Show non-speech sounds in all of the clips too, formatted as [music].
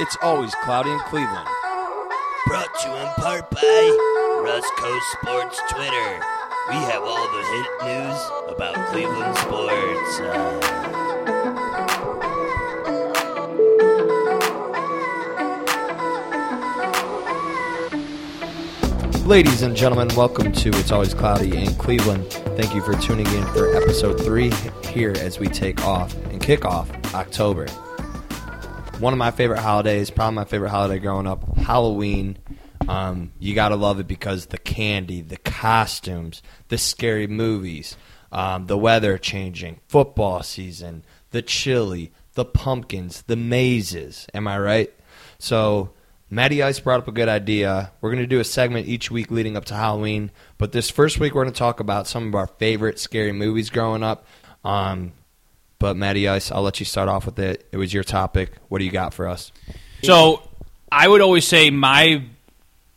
It's always cloudy in Cleveland. Brought to you in part by Roscoe Sports Twitter. We have all the hit news about Cleveland sports. Uh, Ladies and gentlemen, welcome to It's Always Cloudy in Cleveland. Thank you for tuning in for episode three here as we take off and kick off October. One of my favorite holidays, probably my favorite holiday growing up, Halloween. Um, you gotta love it because the candy, the costumes, the scary movies, um, the weather changing, football season, the chili, the pumpkins, the mazes. Am I right? So Matty Ice brought up a good idea. We're going to do a segment each week leading up to Halloween, but this first week we're going to talk about some of our favorite scary movies growing up. Um, but Matty Ice, I'll let you start off with it. It was your topic. What do you got for us? So I would always say my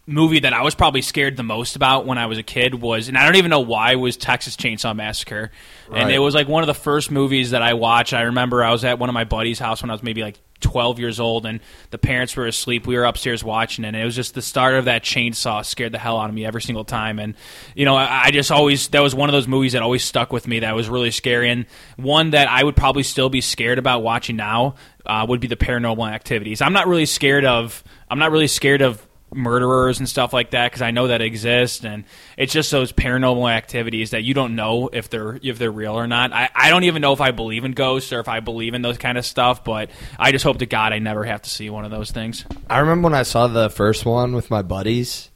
movie that I was probably scared the most about when I was a kid was, and I don't even know why, was Texas Chainsaw Massacre. And it was like one of the first movies that I watched. I remember I was at one of my buddy's house when I was maybe like 12 years old, and the parents were asleep. We were upstairs watching, and it was just the start of that chainsaw scared the hell out of me every single time. And you know, I, I just always that was one of those movies that always stuck with me. That was really scary, and one that I would probably still be scared about watching now uh, would be the Paranormal Activities. I'm not really scared of. I'm not really scared of murderers and stuff like that because I know that exist and it's just those paranormal activities that you don't know if they're if they're real or not. I, I don't even know if I believe in ghosts or if I believe in those kind of stuff, but I just hope to God I never have to see one of those things. I remember when I saw the first one with my buddies.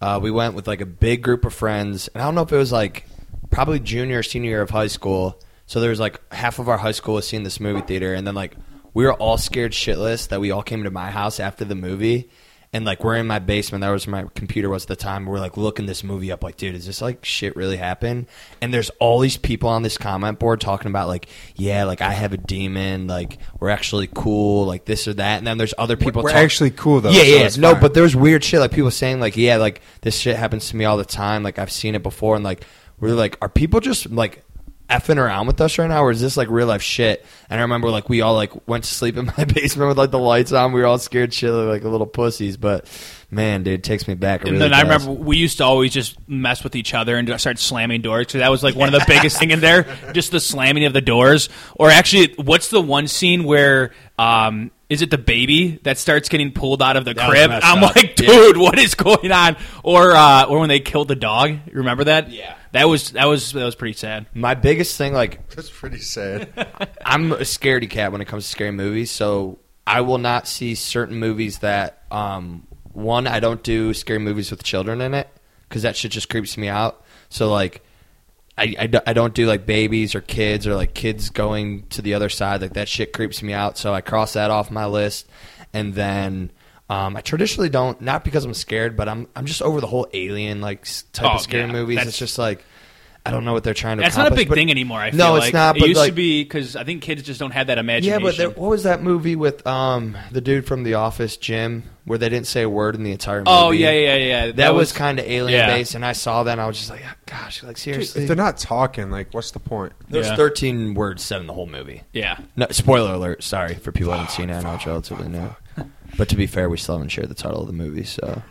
Uh, we went with like a big group of friends, and I don't know if it was like probably junior or senior year of high school. So there was like half of our high school was seeing this movie theater, and then like we were all scared shitless that we all came to my house after the movie. And like we're in my basement, that was where my computer was at the time. We're like looking this movie up, like, dude, is this like shit really happen? And there's all these people on this comment board talking about like, yeah, like I have a demon, like we're actually cool, like this or that. And then there's other people. We're talk- actually cool though. yeah, so yeah. No, fine. but there's weird shit like people saying like, yeah, like this shit happens to me all the time. Like I've seen it before, and like we're like, are people just like effing around with us right now, or is this like real life shit? And I remember like we all like went to sleep in [laughs] my basement with like the lights on. We were all scared shitless like little pussies. But man, dude, it takes me back. It And really then I does. remember we used to always just mess with each other and start slamming doors because that was like one of the biggest thing in there, [laughs] just the slamming of the doors. Or actually, what's the one scene where um, is it the baby that starts getting pulled out of the That crib? I'm up. like, dude, what is going on? Or uh, or when they killed the dog, You remember that? Yeah. that was that was that was pretty sad. my biggest thing like [laughs] that's pretty sad. [laughs] I'm a scaredy cat when it comes to scary movies, so I will not see certain movies that um, one I don't do scary movies with children in it because that shit just creeps me out. So like. I, I, I don't do like babies or kids or like kids going to the other side. Like that shit creeps me out. So I cross that off my list. And then um, I traditionally don't not because I'm scared but I'm I'm just over the whole alien like type Oh, of scary yeah. movies. That's- it's just like I don't know what they're trying to That's not a big but- thing anymore. I feel no like. it's not It used like, to be because I think kids just don't have that imagination. yeah, but there, what was that movie with um the dude from The Office, Jim, where they didn't say a word in the entire movie? oh yeah, yeah, yeah. That, was, kind of alien yeah. based, and I saw that, and I was just like, "Ah, gosh, like seriously. if they're not talking, like, what's the point? There's Yeah. 13 words said in the whole movie. yeah. No, spoiler alert. Sorry for people who haven't seen it. I know it's relatively new, but to be fair, we still haven't shared the title of the movie. So,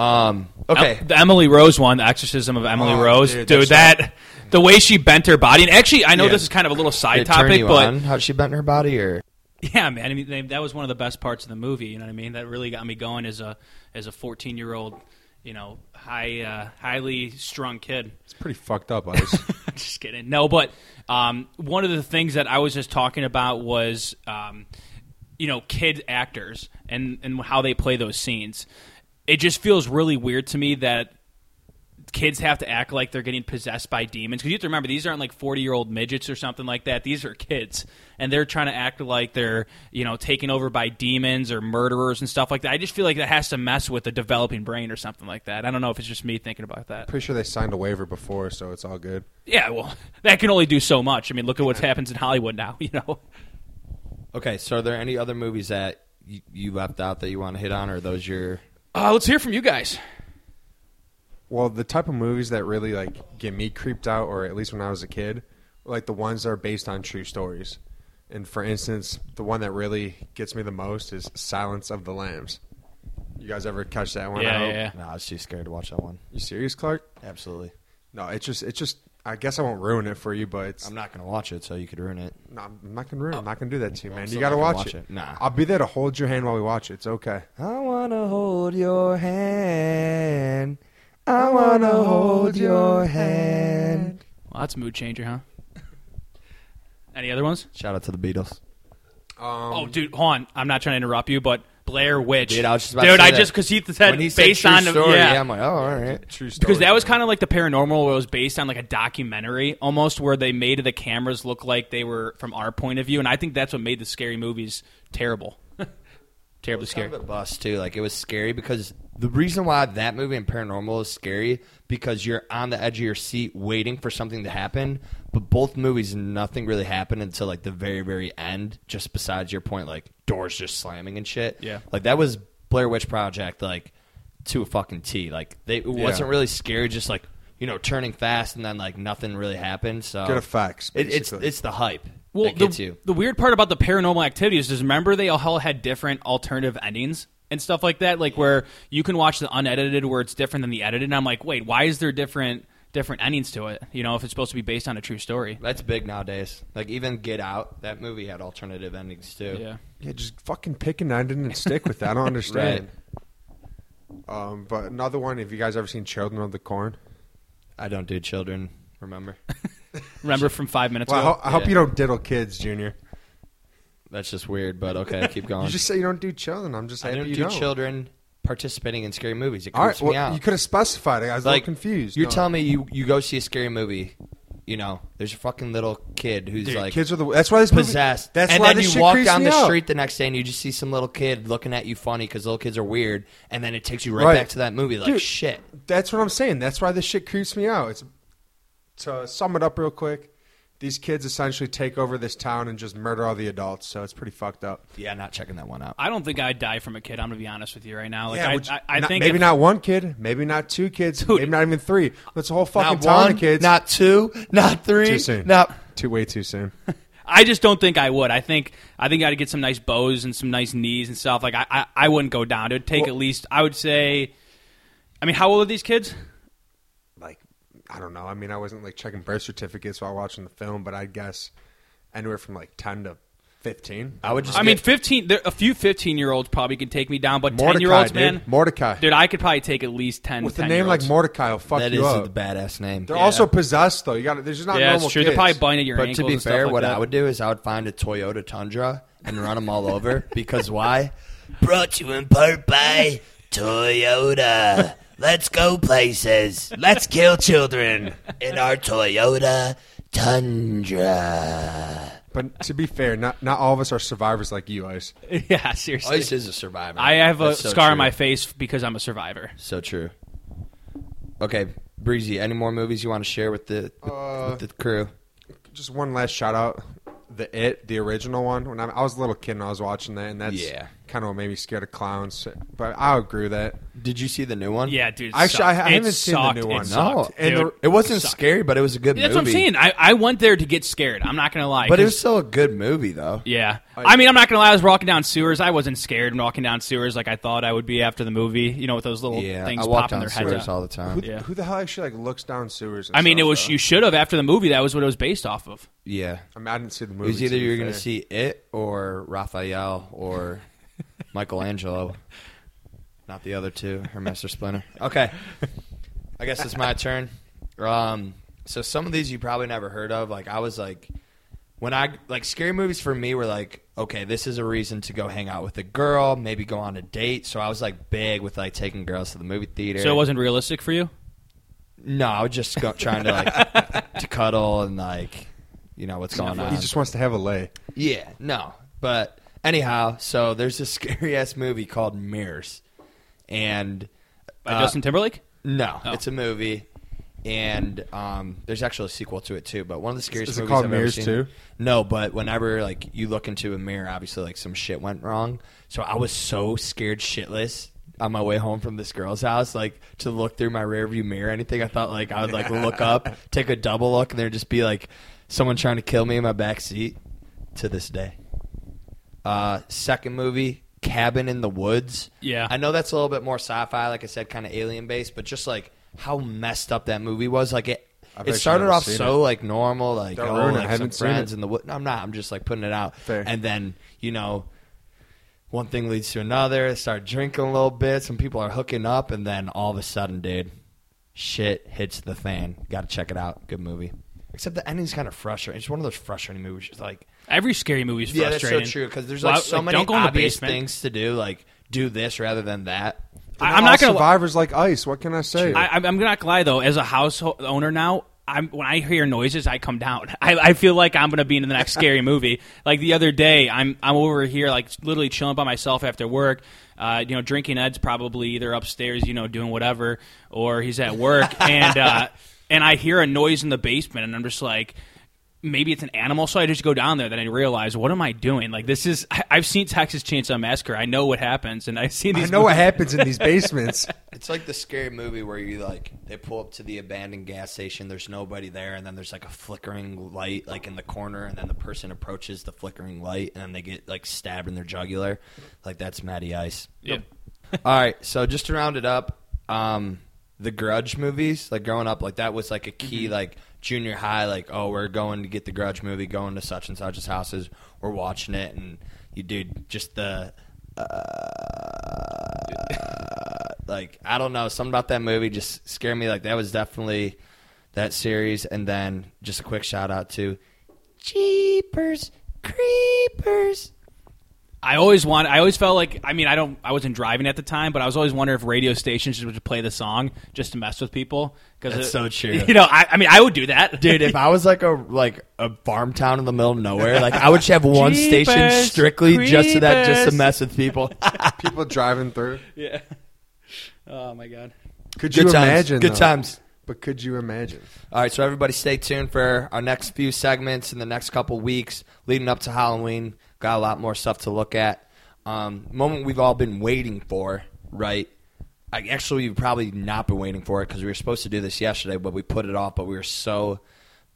um, okay, the Emily Rose one, the Exorcism of Emily Oh, Rose, dude, dude. that's that the way she bent her body, and actually, I know Yeah. this is kind of a little Did side it turn topic, you but on? How she bent her body, or yeah, man, I mean, they- that was one of the best parts of the movie. You know what I mean? That really got me going as a as a 14 year old, you know, high uh, highly strung kid. It's pretty fucked up, Ice. [laughs] just kidding. No, but um, one of the things that I was just talking about was, um, you know, kid actors and and how they play those scenes. It just feels really weird to me that kids have to act like they're getting possessed by demons because you have to remember these aren't like 40 year old midgets or something like that these are kids and they're trying to act like they're you know taken over by demons or murderers and stuff like that i just feel like that has to mess with the developing brain or something like that i don't know if it's just me thinking about that pretty sure they signed a waiver before, so it's all good. yeah, well, [laughs] that can only do so much. I mean, look at what happens in Hollywood now. [laughs] You know, okay? So, are there any other movies that you, you left out that you want to hit on, or are those your uh, let's hear from you guys. Well, the type of movies that really like get me creeped out, or at least when I was a kid, like the ones that are based on true stories. And for instance, the one that really gets me the most is Silence of the Lambs. You guys ever catch that one? I Yeah, hope? yeah, yeah. No, I was too scared to watch that one. You serious, Clark? Absolutely. No, it's just, it's just. I guess I won't ruin it for you, but it's. I'm not gonna watch it, so you could ruin it. No, I'm not gonna ruin. it. I'm not gonna do that to you, man. You still gotta not gonna watch, watch it. it. Nah. I'll be there to hold your hand while we watch it. It's okay. I wanna hold your hand. I wanna hold your hand. Well, that's a mood changer, huh? Any other ones? Shout out to the Beatles. Um, oh, dude, hold on. I'm not trying to interrupt you, but Blair Witch. Dude, I was just about to Dude, say I that. just because he said when he said based true on story, yeah. I'm like, oh, all right. true story. because that was kind of like the paranormal where it was based on like a documentary almost where they made the cameras look like they were from our point of view and i think that's what made the scary movies terrible [laughs] terribly It's scary kind of a bust too. Like it was scary because the reason why that movie and Paranormal is scary because you're on the edge of your seat waiting for something to happen. But both movies, nothing really happened until like the very, very end. Just besides your point, like doors just slamming and shit. Yeah. like that was Blair Witch Project, like to a fucking T. Like they it wasn't really scary, just like you know turning fast and then like nothing really happened. So good effects. It, it's it's the hype well that gets the, you. the weird part about the paranormal activities is just remember they all had different alternative endings and stuff like that like where you can watch the unedited where it's different than the edited and i'm like wait why is there different different endings to it you know if it's supposed to be based on a true story That's big nowadays. Like even Get Out, that movie had alternative endings too. yeah Yeah, just fucking pick an ending and stick with that. I don't [laughs] understand. Um, but another one. Have you guys ever seen Children of the Corn? I don't do children. Remember? [laughs] remember from five minutes Well, I, ago ho- I hope Yeah. you don't diddle kids, Junior. That's just weird, but okay, [laughs] keep going. You just say you don't do children. I'm just I happy don't you do don't. children participating in scary movies. It All creeps right, well, me out. you could have specified it. I was a like little confused. You're No. telling me you you go see a scary movie. You know, there's a fucking little kid who's Dude, like kids are the. That's why this movie- possessed. That's and why then this you shit walk creeps down me the out. street the next day and you just see some little kid looking at you funny because little kids are weird, and then it takes you right, Right. back to that movie. Like Dude, shit. That's what I'm saying. That's why this shit creeps me out. It's to sum it up real quick. These kids essentially take over this town and just murder all the adults. So it's pretty fucked up. Yeah, not checking that one out. I don't think I'd die from a kid. I'm gonna be honest with you right now. Like yeah, I, which- I, I not- think maybe if- not one kid, maybe not two kids, Dude. maybe not even three. That's a whole fucking not town one, of kids. not two, not three, too soon. not too way too soon. [laughs] I just don't think I would. I think I think I'd get some nice bows and some nice knees and stuff. Like I, I, I wouldn't go down. It would take Well- at least. I would say. I mean, how old are these kids? Like I don't know. I mean, I wasn't like checking birth certificates while watching the film, but I guess anywhere from like ten to fifteen. I would just. I mean, fifteen. There, a few fifteen-year-olds probably could take me down, but Mordecai, ten-year-olds, dude. man, Mordecai. dude, I could probably take at least ten. With a name like Mordecai, will fuck that you is up. a badass name. They're Yeah. also possessed though. You got There's just not yeah, normal it's true. kids. They're probably biting at your But ankles to be and stuff fair, like what that. I would do is I would find a Toyota Tundra and run them all over. [laughs] Because why? Brought to you in part by Toyota. Let's go places. Let's kill children in our Toyota Tundra. But to be fair, not not all of us are survivors like you, Ice. [laughs] yeah, seriously. Ice is a survivor. I have a That's so scar true. on my face because I'm a survivor. So true. Okay, Breezy. Any more movies you want to share with the with, Uh, with the crew? Just one last shout out. The It, the original one. When I, I was a little kid and I was watching that, and that's Yeah. Kind of maybe scared of clowns. But I agree with that. Did you see the new one? Yeah, dude. it Actually, I- sucked. I haven't It seen the sucked. new It one. sucked, No, And dude. the- It wasn't sucked. scary, but it was a good movie. That's movie. what I'm saying. I, I went there to get scared. I'm not gonna lie. But it 'cause- was still a good movie, though. Yeah, I mean, I'm not gonna lie. I was walking down sewers. I wasn't scared walking down sewers like I thought I would be after the movie. You know, with those little Yeah, things I popping down their heads sewers out. all the time. Who, Yeah. who the hell actually like looks down sewers? and I mean, it was though? you should have after the movie. That was what it was based off of. Yeah, I mean, I didn't see the movie. it was either you were going to see it or Raphael or Michelangelo, not the other two or Master Splinter. Okay, I guess it's my turn. Um, so some of these you probably never heard of. Like I was like, when I like scary movies for me were like, okay, this is a reason to go hang out with a girl, maybe go on a date. So I was like big with like taking girls to the movie theater. So it wasn't realistic for you. No, I was just go, [laughs] trying to like to cuddle and like, you know what's going on. He just wants to have a lay. Yeah, no. But anyhow, so there's this [laughs] scary ass movie called Mirrors, and By uh, Justin Timberlake. no, Oh. it's a movie, and um, there's actually a sequel to it too. But one of the scariest Is it movies called I've Mirrors ever seen. too? No, but whenever like you look into a mirror, obviously like some shit went wrong. So I was so scared shitless on my way home from this girl's house, like to look through my rearview mirror. or Anything I thought like I would like look [laughs] up, take a double look, and there'd just be like someone trying to kill me in my back seat. to this day. Uh, second movie, Cabin in the Woods. Yeah. I know that's a little bit more sci-fi, like I said, kind of alien based, but just like how messed up that movie was. Like it, I've it actually started never off seen so like normal, like Don't oh, ruin it. like I some haven't seen friends it. in the wood. No, I'm not. I'm just like putting it out. Fair. And then you know, one thing leads to another. They start drinking a little bit. Some people are hooking up, and then all of a sudden, dude, shit hits the fan. Got to check it out. Good movie. Except the ending's kind of frustrating. It's one of those frustrating movies. It's like, Every scary movie is frustrating. yeah, that's so true. Because there's Well, like so like, many don't go in the obvious basement. things to do. Like do this rather than that. I, I'm All not gonna. survivors like ice. What can I say? I, I'm I'm not gonna lie though. As a house owner now, I'm when I hear noises, I come down. [laughs] I, I feel like I'm gonna be in the next scary movie. [laughs] Like the other day, I'm I'm over here like literally chilling by myself after work. Uh, you know, drinking Ed's probably either upstairs, you know, doing whatever, or he's at work, [laughs] and uh, and I hear a noise in the basement, and I'm just like. Maybe it's an animal, so I just go down there. Then I realize, what am I doing? Like this is. I, [laughs] I've seen Texas Chainsaw Massacre. I know what happens, and I've [laughs] seen I these. know what happens in these basements. [laughs] It's like the scary movie where you like they pull up to the abandoned gas station. There's nobody there, and then there's like a flickering light like in the corner, and then the person approaches the flickering light, and then they get like stabbed in their jugular. Like that's Matty Ice. Yeah. All right, so just to round it up, um, the Grudge movies, like growing up, like that was like a key, like junior high, like oh, we're going to get the Grudge movie, going to such and such's houses, we're watching it, and you dude, just the. Uh, like I don't know, something about that movie just scared me. Like that was definitely that series, and then just a quick shout out to Jeepers Creepers. I always want. I always felt like. I mean, I don't. I wasn't driving at the time, but I was always wondering if radio stations would play the song just to mess with people. Because That's so true. [laughs] You know, I, I mean, I would do that, Dude, if I was like a like a farm town in the middle of nowhere, like I would have one [laughs] station Jeepers strictly just to that, just to mess with people. [laughs] People driving through. yeah. Oh my god. Could Good you times. imagine? Good though? times. But could you imagine? All right, so everybody stay tuned for our next few segments in the next couple weeks leading up to Halloween. Got a lot more stuff to look at. Um, moment we've all been waiting for, right? I actually we've probably not been waiting for it because we were supposed to do this yesterday, but we put it off. But we were so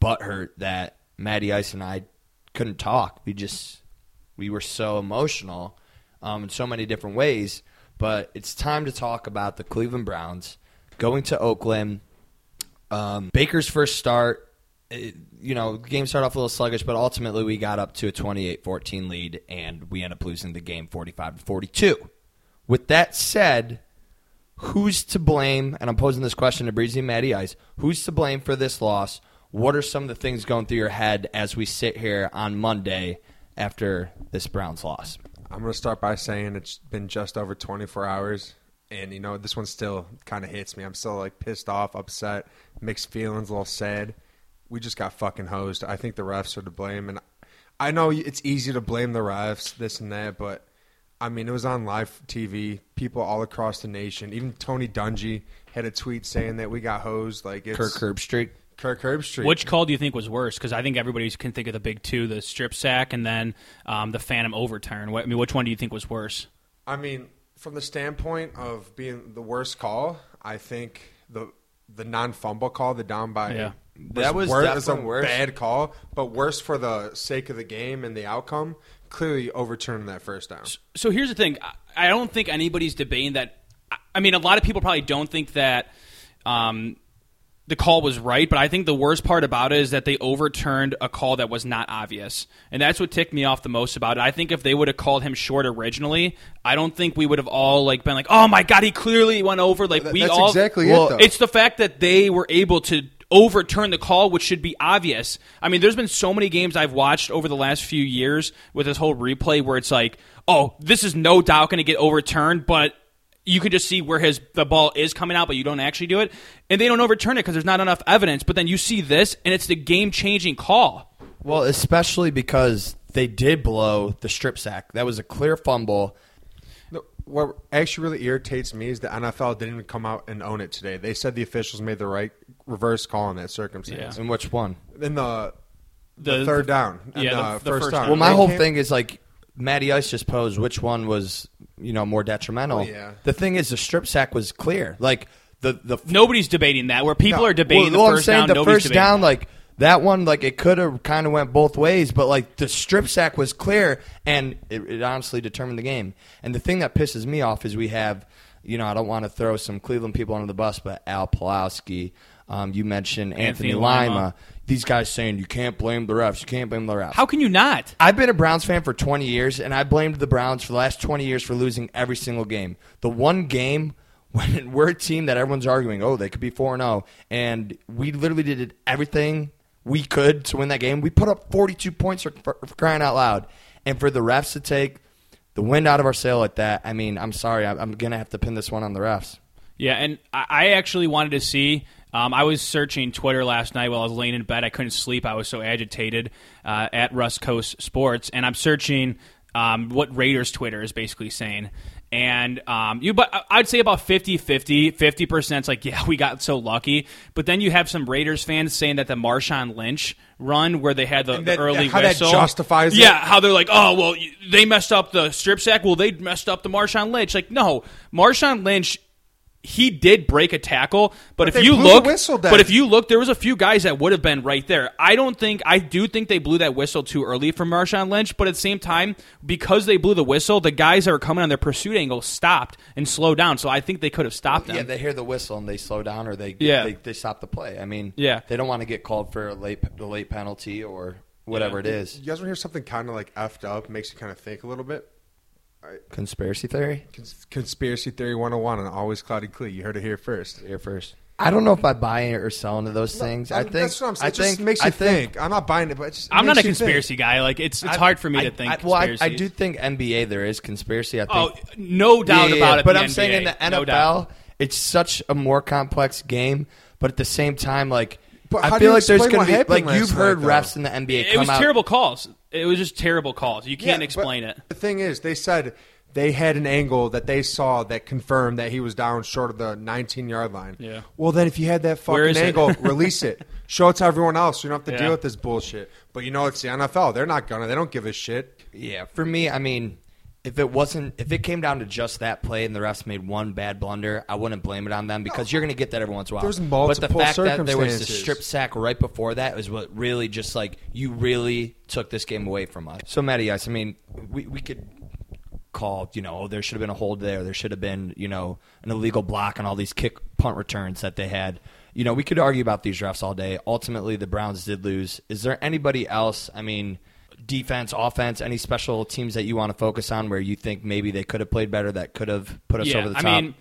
butthurt that Matty Ice and I couldn't talk. We just we were so emotional um, in so many different ways. But it's time to talk about the Cleveland Browns going to Oakland. Um, Baker's first start, it, you know, the game started off a little sluggish, but ultimately we got up to a 28-14 lead, and we end up losing the game 45 to 42. With that said, who's to blame? And I'm posing this question to Breezy and Matty Ice. Who's to blame for this loss? What are some of the things going through your head as we sit here on Monday after this Browns loss? I'm going to start by saying it's been just over 24 hours. And, you know, this one still kind of hits me. I'm still, like, pissed off, upset, mixed feelings, a little sad. We just got fucking hosed. I think the refs are to blame. And I know it's easy to blame the refs, this and that, but, I mean, it was on live TV. People all across the nation. Even Tony Dungy had a tweet saying that we got hosed. Like, it's Kirk Herbstreit. Kirk Herbstreit. Which call do you think was worse? Because I think everybody can think of the big two: the strip sack and then um, the phantom overturn. What, I mean, which one do you think was worse? I mean, from the standpoint of being the worst call, I think the the non fumble call, the down by Yeah. That was wor- definitely a worse. bad call, but worse for the sake of the game and the outcome. Clearly overturning that first down. So here's the thing: I- I don't think anybody's debating that. I- I mean, a lot of people probably don't think that um, the call was right, but I think the worst part about it is that they overturned a call that was not obvious, and that's what ticked me off the most about it. I think if they would have called him short originally, I don't think we would have all like been like, "Oh my god, he clearly went over." Like we That's all exactly well, it. Though. it's the fact that they were able to overturn the call, which should be obvious. I mean, there's been so many games I've watched over the last few years with this whole replay where it's like, oh, this is no doubt going to get overturned, but you could just see where his the ball is coming out, but you don't actually do it, and they don't overturn it because there's not enough evidence. But then you see this, and it's the game changing call. Well, especially because they did blow the strip sack. That was a clear fumble. No, what actually really irritates me is the NFL didn't even come out and own it today. They said the officials made the right reverse call in that circumstance. Yeah. And which one? In the, the, The- third down, yeah, the- the, the first, first down. down. Well, my They whole can't- thing is like Matty Ice just posed which one was you know more detrimental. Oh, yeah. The thing is, the strip sack was clear. Like the the Nobody's debating that. Where people No. are debating well, well, the I'm first saying down, the first down, that. like That one, like, it could have kind of went both ways, but like the strip sack was clear, and it, it honestly determined the game. And the thing that pisses me off is we have, you know, I don't want to throw some Cleveland people under the bus, but Al Pawlowski. Um, you mentioned Anthony, Anthony Lima. Lima. These guys saying you can't blame the refs. You can't blame the refs. How can you not? I've been a Browns fan for 20 years, and I blamed the Browns for the last 20 years for losing every single game. The one game [laughs] when we're a team that everyone's arguing, oh, they could be 4 0, and we literally did everything we could to win that game. We put up 42 points for, for, for crying out loud. And for the refs to take the wind out of our sail at that, I mean, I'm sorry. I'm, I'm going to have to pin this one on the refs. Yeah, and I actually wanted to see. Um, I was searching Twitter last night while I was laying in bed. I couldn't sleep. I was so agitated uh, at Russ Coast Sports, and I'm searching um, what Raiders Twitter is basically saying. And um, you, but I'd say about 50 50. 50% is like, yeah, [laughs] we got so lucky. But then you have some Raiders fans saying that the Marshawn Lynch run where they had the, And the early how that whistle justifies it? Yeah, how they're like, oh well, they messed up the strip sack. Well, they messed up the Marshawn Lynch. Like, no, Marshawn Lynch. He did break a tackle, but, if they you blew the look, whistle then. but if you look, there was a few guys that would have been right there. I don't think I do think they blew that whistle too early for Marshawn Lynch, but at the same time, because they blew the whistle, the guys that were coming on their pursuit angle stopped and slowed down. So I think they could have stopped them. Yeah, they hear the whistle and they slow down or they Yeah. they, they stop the play. I mean, Yeah. they don't want to get called for a late a late penalty or whatever it is. You guys want to hear something kind of like effed up? Makes you kind of think a little bit. Conspiracy theory. Cons- Conspiracy Theory 101 on Always Cloudy Clee. You heard it here first. Here first. I don't know if I buy it or sell into those things. I I'm- think that's what I'm saying. I It just think makes you I think, think. I'm not buying it, but it just I'm not a makes you think. conspiracy guy. Like it's it's I- hard for me I- to think. I, well, I, I conspiracies. do think NBA there is conspiracy. I think. Oh, no doubt Yeah, yeah, about yeah. it. But the I'm saying in the NBA, no NFL, it's such a more complex game. But at the same time, like But I do feel you like there's explain going what to be happened like last you've heard night, though? refs in the NBA It come was out. terrible calls. It was just terrible calls. You can't Yeah, explain it. The thing is, they said they had an angle that they saw that confirmed that he was down short of the 19 yard line. Yeah. Well, then if you had that fucking angle, [laughs] release it. Show it to everyone else. You don't have to Yeah. deal with this bullshit. But you know, it's the NFL. They're not gonna. They don't give a shit. Yeah, for me, I mean, if it wasn't, if it came down to just that play and the refs made one bad blunder, I wouldn't blame it on them because you're going to get that every once in a while. There's but the fact that there was a strip sack right before that is what really just like you really took this game away from us. So, Matty, Ice, I mean, we we could call, you know, oh, there should have been a hold there. There should have been, you know, an illegal block on all these kick punt returns that they had. You know, we could argue about these refs all day. Ultimately, the Browns did lose. Is there anybody else? I mean, defense, offense, any special teams that you want to focus on where you think maybe they could have played better that could have put us yeah, over the top? I mean,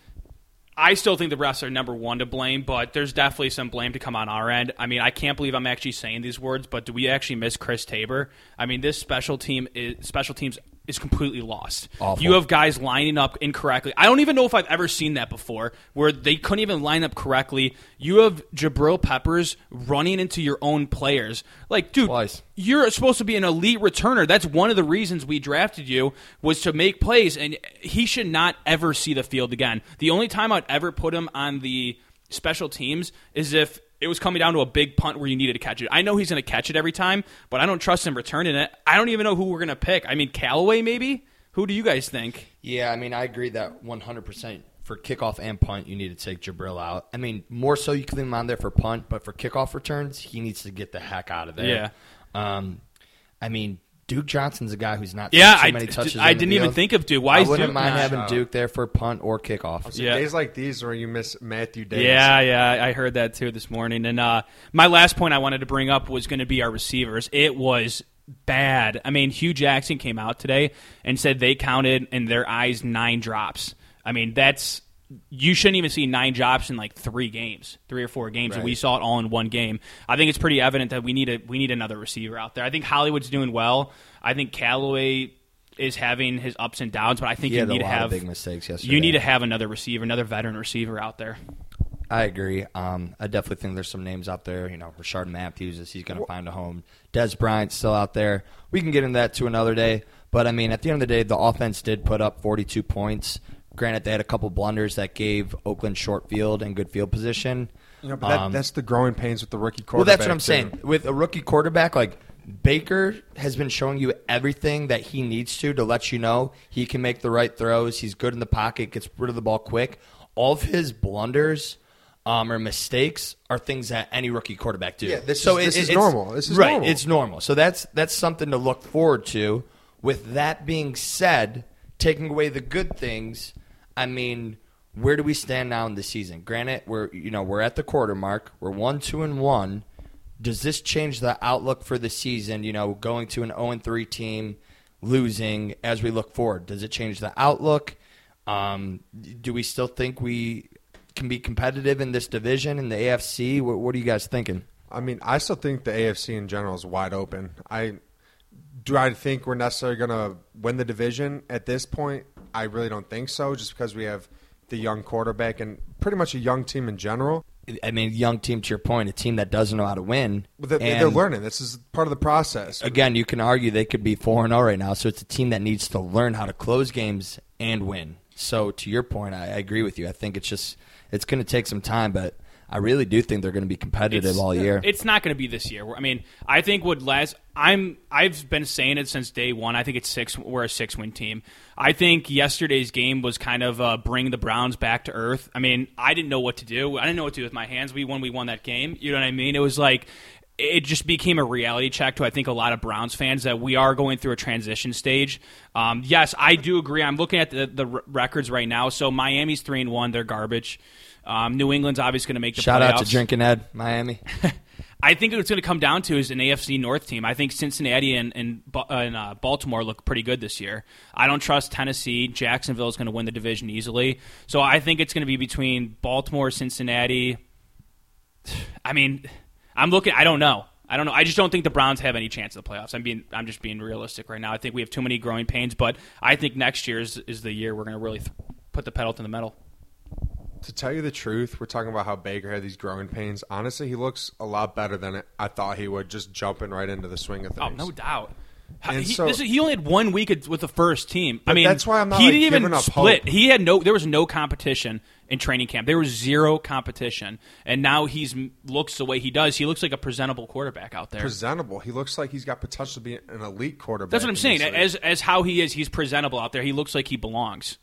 I still think the refs are number one to blame, but there's definitely some blame to come on our end. I mean, I can't believe I'm actually saying these words, but do we actually miss Chris Tabor? I mean, this special team is special teams is completely lost. Awful. You have guys lining up incorrectly. I don't even know if I've ever seen that before, where they couldn't even line up correctly. You have Jabril Peppers running into your own players. Like, dude, Twice. you're supposed to be an elite returner. That's one of the reasons we drafted you was to make plays, and he should not ever see the field again. The only time I'd ever put him on the special teams is if it was coming down to a big punt where you needed to catch it. I know he's going to catch it every time, but I don't trust him returning it. I don't even know who we're going to pick. I mean, Callaway maybe. Who do you guys think? Yeah, I mean, I agree that 100% for kickoff and punt, you need to take Jabril out. I mean, more so you can leave him on there for punt, but for kickoff returns, he needs to get the heck out of there. Yeah. Um, I mean, Duke Johnson's a guy who's not Yeah, taking I, many touches. I didn't even think of Duke. Why I is wouldn't Duke mind not? having Duke there for punt or kickoff. Yeah. Days like these where you miss Matthew Davis. Yeah, yeah, I heard that too this morning. And uh, my last point I wanted to bring up was going to be our receivers. It was bad. I mean, Hue Jackson came out today and said they counted in their eyes nine drops. I mean, that's you shouldn't even see nine drops in like three games, three or four games. And we saw it all in one game. I think it's pretty evident that we need a we need another receiver out there. I think Hollywood's doing well. I think Callaway is having his ups and downs, but I think He you need to have big mistakes yesterday. you need to have another receiver, another veteran receiver out there. I agree. Um, I definitely think there's some names out there. You know, Rishard Matthews is he's going to find a home. Dez Bryant's still out there. We can get into that to another day. But I mean, at the end of the day, the offense did put up 42 points. Granted, they had a couple blunders that gave Oakland short field and good field position. You know, but that, Um, that's the growing pains with the rookie quarterback. well, that's what I'm too. saying. With a rookie quarterback, like Baker has been showing you everything that he needs to to let you know he can make the right throws. He's good in the pocket, gets rid of the ball quick. All of his blunders um, or mistakes are things that any rookie quarterback do. Yeah, this is- this is it's- normal. This is right. normal. It's normal. So that's that's something to look forward to. With that being said, taking away the good things, I mean, where do we stand now in the season? Granted, we're you know we're at the quarter mark. We're one, two, and one. Does this change the outlook for the season? You know, going to an zero and three team, losing as we look forward. Does it change the outlook? Um, do we still think we can be competitive in this division in the AFC? What, what are you guys thinking? I mean, I still think the AFC in general is wide open. I do I think we're necessarily going to win the division at this point. I really don't think so, just because we have the young quarterback and pretty much a young team in general. I mean, young team to your point, a team that doesn't know how to win. They- And they're learning. This is part of the process. Again, you can argue they could be four and zero right now. So it's a team that needs to learn how to close games and win. So to your point, I, I agree with you. I think it's just it's going to take some time, but I really do think they're going to be competitive It's- all year. It's not going to be this year. I mean, I think what last I'm I've been saying it since day one. I think it's six. We're a six win team. I think yesterday's game was kind of uh, bring the Browns back to earth. I mean, I didn't know what to do. I didn't know what to do with my hands. We when we won that game. You know what I mean? It was like it just became a reality check to I think a lot of Browns fans that we are going through a transition stage. Um, yes, I do agree. I'm looking at the, the r- records right now. So Miami's three and one. They're garbage. Um, New England's obviously going to make the Shout out to. Drinking Ed, Miami. [laughs] I think it's going to come down to is an AFC North team. I think Cincinnati and, and, and uh, Baltimore look pretty good this year. I don't trust Tennessee. Jacksonville is going to win the division easily. So I think it's going to be between Baltimore, Cincinnati. I mean, I'm looking. I don't know. I don't know. I just don't think the Browns have any chance of the playoffs. I'm being. I'm just being realistic right now. I think we have too many growing pains. But I think next year is, is the year we're going to really th- put the pedal to the metal. To tell you the truth, we're talking about how Baker had these growing pains. Honestly, he looks a lot better than I thought he would, just jumping right into the swing of things. Oh, things. no doubt. How- And He, so- this, he only had one week with the first team. I mean, that's why I'm not, he like, didn't even split. hope. He had no. There was no competition in training camp. There was zero competition, and now he's looks the way he does. He looks like a presentable quarterback out there. Presentable. He looks like he's got potential to be an elite quarterback. That's what I'm saying. As as how he is, he's presentable out there. He looks like he belongs.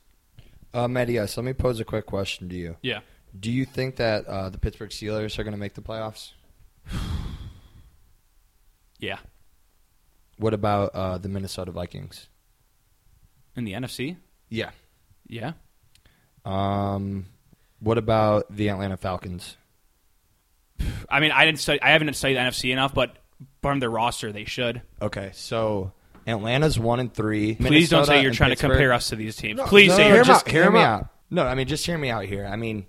Uh, Matt, yes, let me pose a quick question to you. Yeah. Do you think that uh, the Pittsburgh Steelers are going to make the playoffs? [sighs] Yeah. What about uh, the Minnesota Vikings? In the NFC. Yeah. Yeah. Um, what about the Atlanta Falcons? I mean, I didn't study. I haven't studied the NFC enough, but from their roster, they should. Okay, so Atlanta's one and three. Please don't say you're trying Pittsburgh- to compare us to these teams. No, Please no, say no, you're hear just. out. hear me out. out. No, I mean just hear me out here. I mean,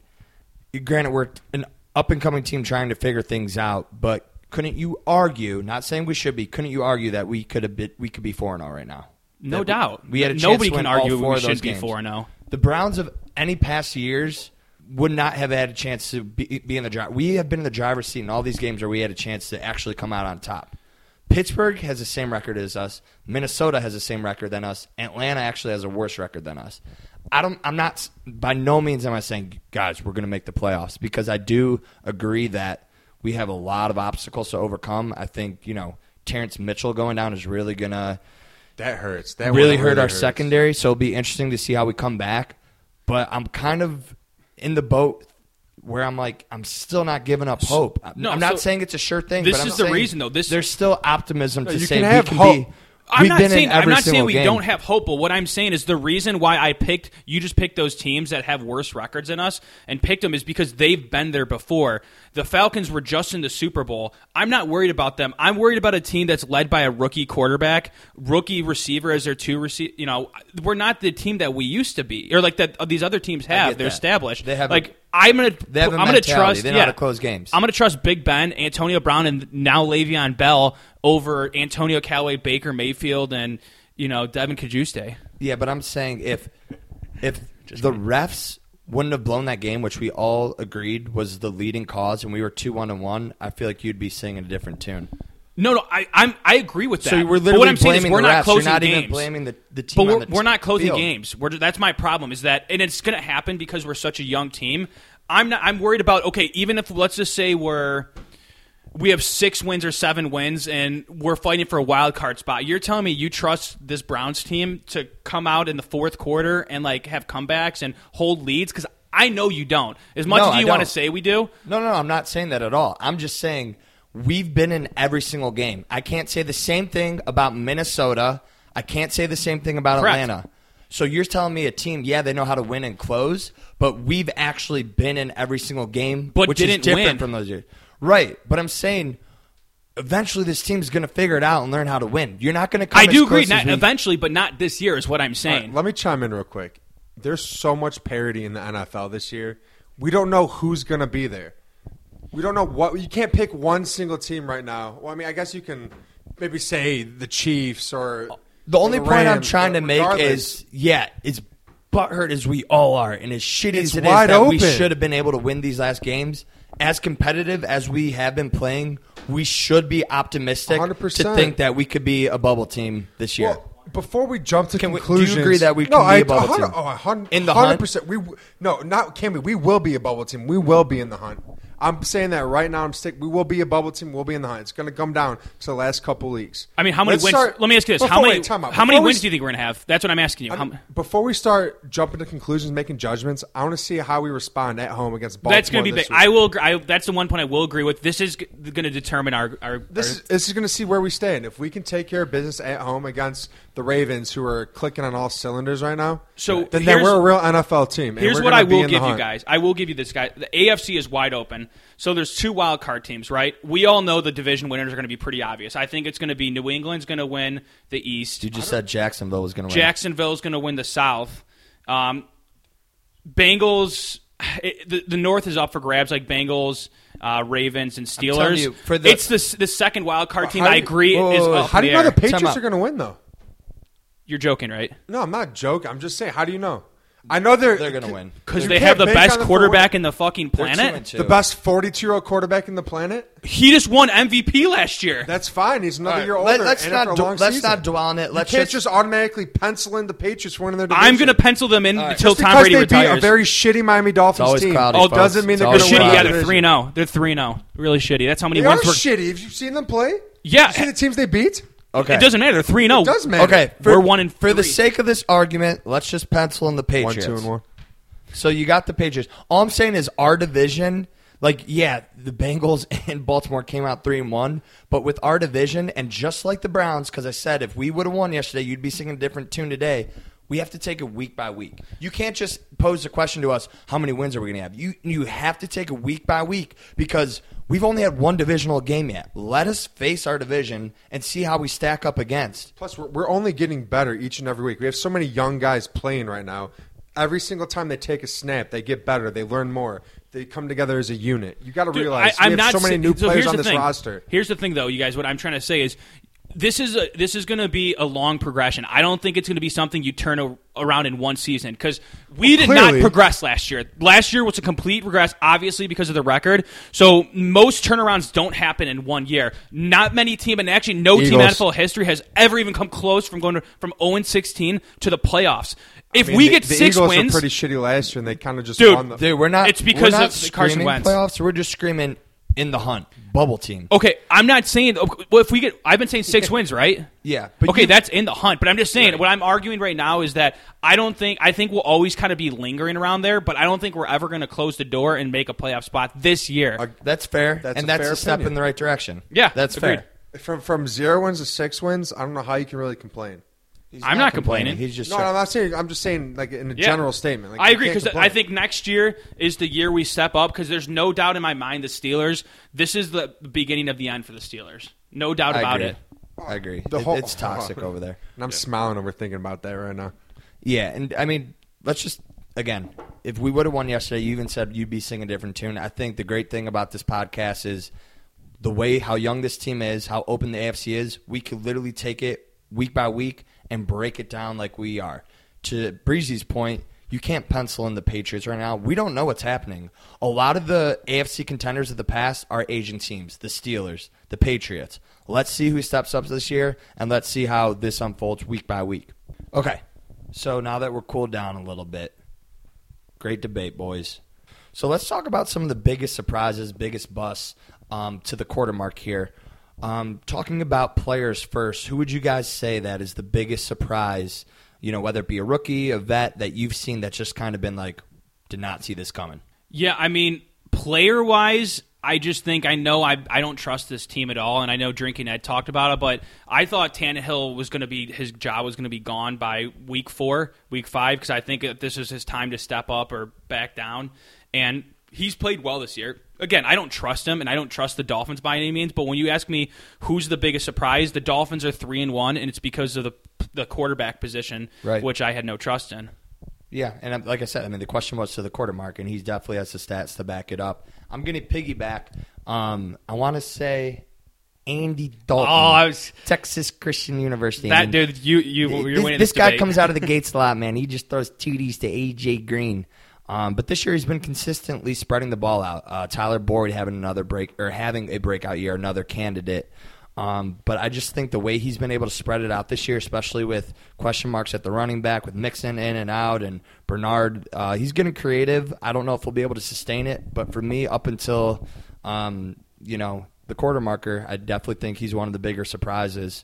granted, we're an up and coming team trying to figure things out, but couldn't you argue? Not saying we should be. Couldn't you argue that we could have been, we could be four and zero right now? No That doubt. We had a chance Nobody can argue four we should be games. 4-0. The Browns of any past years would not have had a chance to be, be in the drive. We have been in the driver's seat in all these games where we had a chance to actually come out on top. Pittsburgh has the same record as us. Minnesota has the same record than us. Atlanta actually has a worse record than us. I don't. I'm not. By no means am I saying, guys, we're going to make the playoffs because I do agree that we have a lot of obstacles to overcome. I think you know Terrance Mitchell going down is really going to That hurts. That really one hurt our hurts. secondary. So it'll be interesting to see how we come back. But I'm kind of in the boat where I'm like, I'm still not giving up hope. I'm, No, I'm not so saying it's a sure thing. this but I'm is the reason, though. This- there's still optimism to you say can we have can hope. be. I'm we've not saying I'm not saying we game. don't have hope, but what I'm saying is the reason why I picked you just picked those teams that have worse records than us and picked them is because they've been there before. The Falcons were just in the Super Bowl. I'm not worried about them. I'm worried about a team that's led by a rookie quarterback, rookie receiver as their two receiver. You know, we're not the team that we used to be, or like that uh, these other teams have. They're that. established. They have like I'm gonna they have a I'm gonna mentality. trust. They know yeah, how to close games. I'm gonna trust Big Ben, Antonio Brown, and now Le'Veon Bell over Antonio Callaway, Baker Mayfield, and you know Devin Kajuste. Yeah, but I'm saying if [laughs] if the refs wouldn't have blown that game, which we all agreed was the leading cause, and we were two one and one, I feel like you'd be singing a different tune. No, no, I I'm, I agree with that. So we're But literally what I'm saying is blaming we're the not refs. You're closing not games. even blaming the, the team. but we're, we're not closing field. games. We're, that's my problem. Is that and it's going to happen because we're such a young team. I'm not. I'm worried about. Okay, even if let's just say we're we have six wins or seven wins and we're fighting for a wild card spot. You're telling me you trust this Browns team to come out in the fourth quarter and like have comebacks and hold leads? Because I know you don't. As much No, as you want to say we do, No, no, no, I'm not saying that at all. I'm just saying we've been in every single game. I can't say the same thing about Minnesota. I can't say the same thing about Correct. Atlanta. So you're telling me a team, yeah, they know how to win and close, but we've actually been in every single game, But which didn't is different win. from those years. Right, but I'm saying eventually this team's going to figure it out and learn how to win. You're not going to come I as do agree. close Not we- eventually, but not this year is what I'm saying. right, let me chime in real quick. There's so much parity in the NFL this year. We don't know who's going to be there. We don't know what. You can't pick one single team right now. Well, I mean, I guess you can maybe say the Chiefs or The only the point I'm trying to make is, yeah, it's butthurt as we all are, and as shitty It's as it is that we should have been able to win these last games, as competitive as we have been playing, we should be optimistic 100%. to think that we could be a bubble team this year. Well, before we jump to Can we- do you agree that we no, can be I, a bubble 100 team? Oh, 100, In the hunt? percent. We no, not can we? We will be a bubble team. We will be in the hunt. I'm saying that right now. I'm stick. We will be a bubble team. We'll be in the hunt. It's going to come down to the last couple weeks. I mean, how many Let's wins? start- let me ask you this: before- how many? wait, how many Before wins do you think we're gonna have? That's what I'm asking you. How, Before we start jumping to conclusions, making judgments, I want to see how we respond at home against Baltimore. that's going to be big. week. I will. I, that's the one point I will agree with. This is going to determine our. our, This our is, this is going to see where we stand. If we can take care of business at home against the Ravens, who are clicking on all cylinders right now, So then, then we're a real NFL team. Here's what I will give you guys. I will give you this guy. The AFC is wide open. So there's two wild card teams, right? We all know the division winners are going to be pretty obvious. I think it's going to be New England's going to win the East. you just said Jacksonville was going to win. Jacksonville's going to win the South. Um, Bengals. It, the, the North is up for grabs, like Bengals, uh, Ravens, and Steelers. you, for the- it's the the second wild card team. How I agree. whoa, is whoa, whoa. up How do you know the. Patriots are going to win though? You're joking, right? No, I'm not joking. I'm just saying. How do you know? I know they're They're gonna win. Because they have the best on the quarterback in the fucking planet. the best 42 year old quarterback in the planet. He just won MVP last year. That's fine. He's another All right, year let- older. let's not after a do- long let's season. not dwell on it. Let's you can't just- just, automatically pencil in the Patriots winning their division. I'm going to pencil them in until Just Tom because Brady they beat a very shitty Miami Dolphins team. cloudy, oh, folks. doesn't mean It's they're they're gonna shitty. win. Yeah, they're division. three zero. Oh. They're three zero. Oh. Really shitty. That's how many They wins. are we're- shitty. Have you seen them play? Yeah, You see the teams they beat? Okay. It doesn't matter. They're three zero. Oh. It does matter. Okay, We're one and for the three. sake of this argument, let's just pencil in the Patriots. One, Patriots. two, and one. So you got the Patriots. All I'm saying is our division, like yeah, the Bengals [laughs] and Baltimore came out three and one, but with our division and just like the Browns, because I said if we would have won yesterday, you'd be singing a different tune today. We have to take it week by week. You can't just pose the question to us, how many wins are we going to have? You you have to take it week by week because we've only had one divisional game yet. Let us face our division and see how we stack up against. Plus, we're, we're only getting better each and every week. We have so many young guys playing right now. Every single time they take a snap, they get better. They learn more. They come together as a unit. You got to realize I, we am have not so many sa- new so players on this thing. roster. Here's the thing, though, you guys. What I'm trying to say is, this is a this is going to be a long progression. I don't think it's going to be something you turn a, around in one season because we did not progress last year. Last year was a complete regress, obviously because of the record. So most turnarounds don't happen in one year. Not many team, and actually no team in Eagles. NFL history has ever even come close from going to, from 0 and 16 to the playoffs. If I mean, we the- get the six Eagles wins, were pretty shitty last year, and they kind of just Dude, won the. Dude, we're not. It's because we're not of Carson screaming Wentz. Playoffs. We're just screaming in the hunt, bubble team. okay, I'm not saying. Well, if we get, I've been saying six [laughs] wins, right? Yeah, but okay, you- that's in the hunt. But I'm just saying, what I'm arguing right now is that I don't think I think we'll always kind of be lingering around there, but I don't think we're ever going to close the door and make a playoff spot this year. That's fair, That's and a that's fair a step opinion. in the right direction. Yeah, that's agreed. fair. from from zero wins to six wins, I don't know how you can really complain. He's I'm not complaining. He's just No, I'm not saying. I'm just saying, like in a Yeah. general statement. Like, I you agree can't because complain. I think next year is the year we step up because there's no doubt in my mind the Steelers. This is the beginning of the end for the Steelers. No doubt I about agree. it. I agree. The It- whole- it's toxic [laughs] over there. And I'm smiling over thinking about that right now. Yeah, and I mean, let's just again, if we would have won yesterday, you even said you'd be singing a different tune. I think the great thing about this podcast is the way how young this team is, how open the AFC is. We could literally take it week by week and break it down like we are. To Breezy's point, you can't pencil in the Patriots right now. We don't know what's happening. A lot of the AFC contenders of the past are Asian teams, the Steelers, the Patriots. Let's see who steps up this year, and let's see how this unfolds week by week. Okay, so now that we're cooled down a little bit, great debate, boys. So let's talk about some of the biggest surprises, biggest busts um, to the quarter mark here. Um, talking about players first, who would you guys say that is the biggest surprise? You know, whether it be a rookie, a vet that you've seen that's just kind of been like, did not see this coming. Yeah, I mean, player wise, I just think I know I I don't trust this team at all, and I know Drinking Ed talked about it, but I thought Tannehill was going to be his job was going to be gone by week four, week five, because I think this is his time to step up or back down, and he's played well this year. Again, I don't trust him, and I don't trust the Dolphins by any means. But when you ask me who's the biggest surprise, the Dolphins are three and one, and it's because of the the quarterback position, Right. which I had no trust in. Yeah, and um, like I said, I mean the question was to the quarter mark, and he definitely has the stats to back it up. I'm going to piggyback. Um, I want to say Andy Dalton, Oh, I was Texas Christian University. I that mean, dude. You you you're this, winning this guy debate. comes out of the [laughs] gates a lot, man. He just throws TDs to AJ Green. Um, but this year he's been consistently spreading the ball out. Uh, Tyler Boyd having another break or having a breakout year, another candidate. Um, but I just think the way he's been able to spread it out this year, especially with question marks at the running back, with Mixon in and out, and Bernard, uh, he's getting creative. I don't know if he'll be able to sustain it, but for me, up until um, you know the quarter marker, I definitely think he's one of the bigger surprises.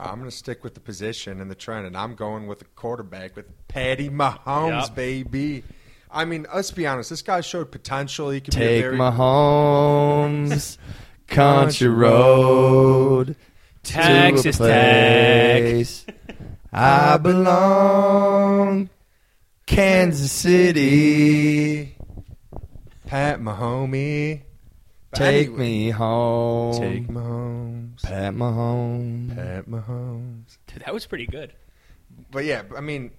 I'm going to stick with the position and the trend, and I'm going with the quarterback with Patty Mahomes, Yep. baby. I mean, let's be honest. This guy showed potential. He could be a Take very Mahomes, [laughs] country road, Texas to a Tech. place [laughs] I belong, Kansas City. Pat Mahomey. But Take anyway, me home, Take Mahomes. Pat Mahomes. Pat Mahomes. Dude, that was pretty good. But yeah, I mean,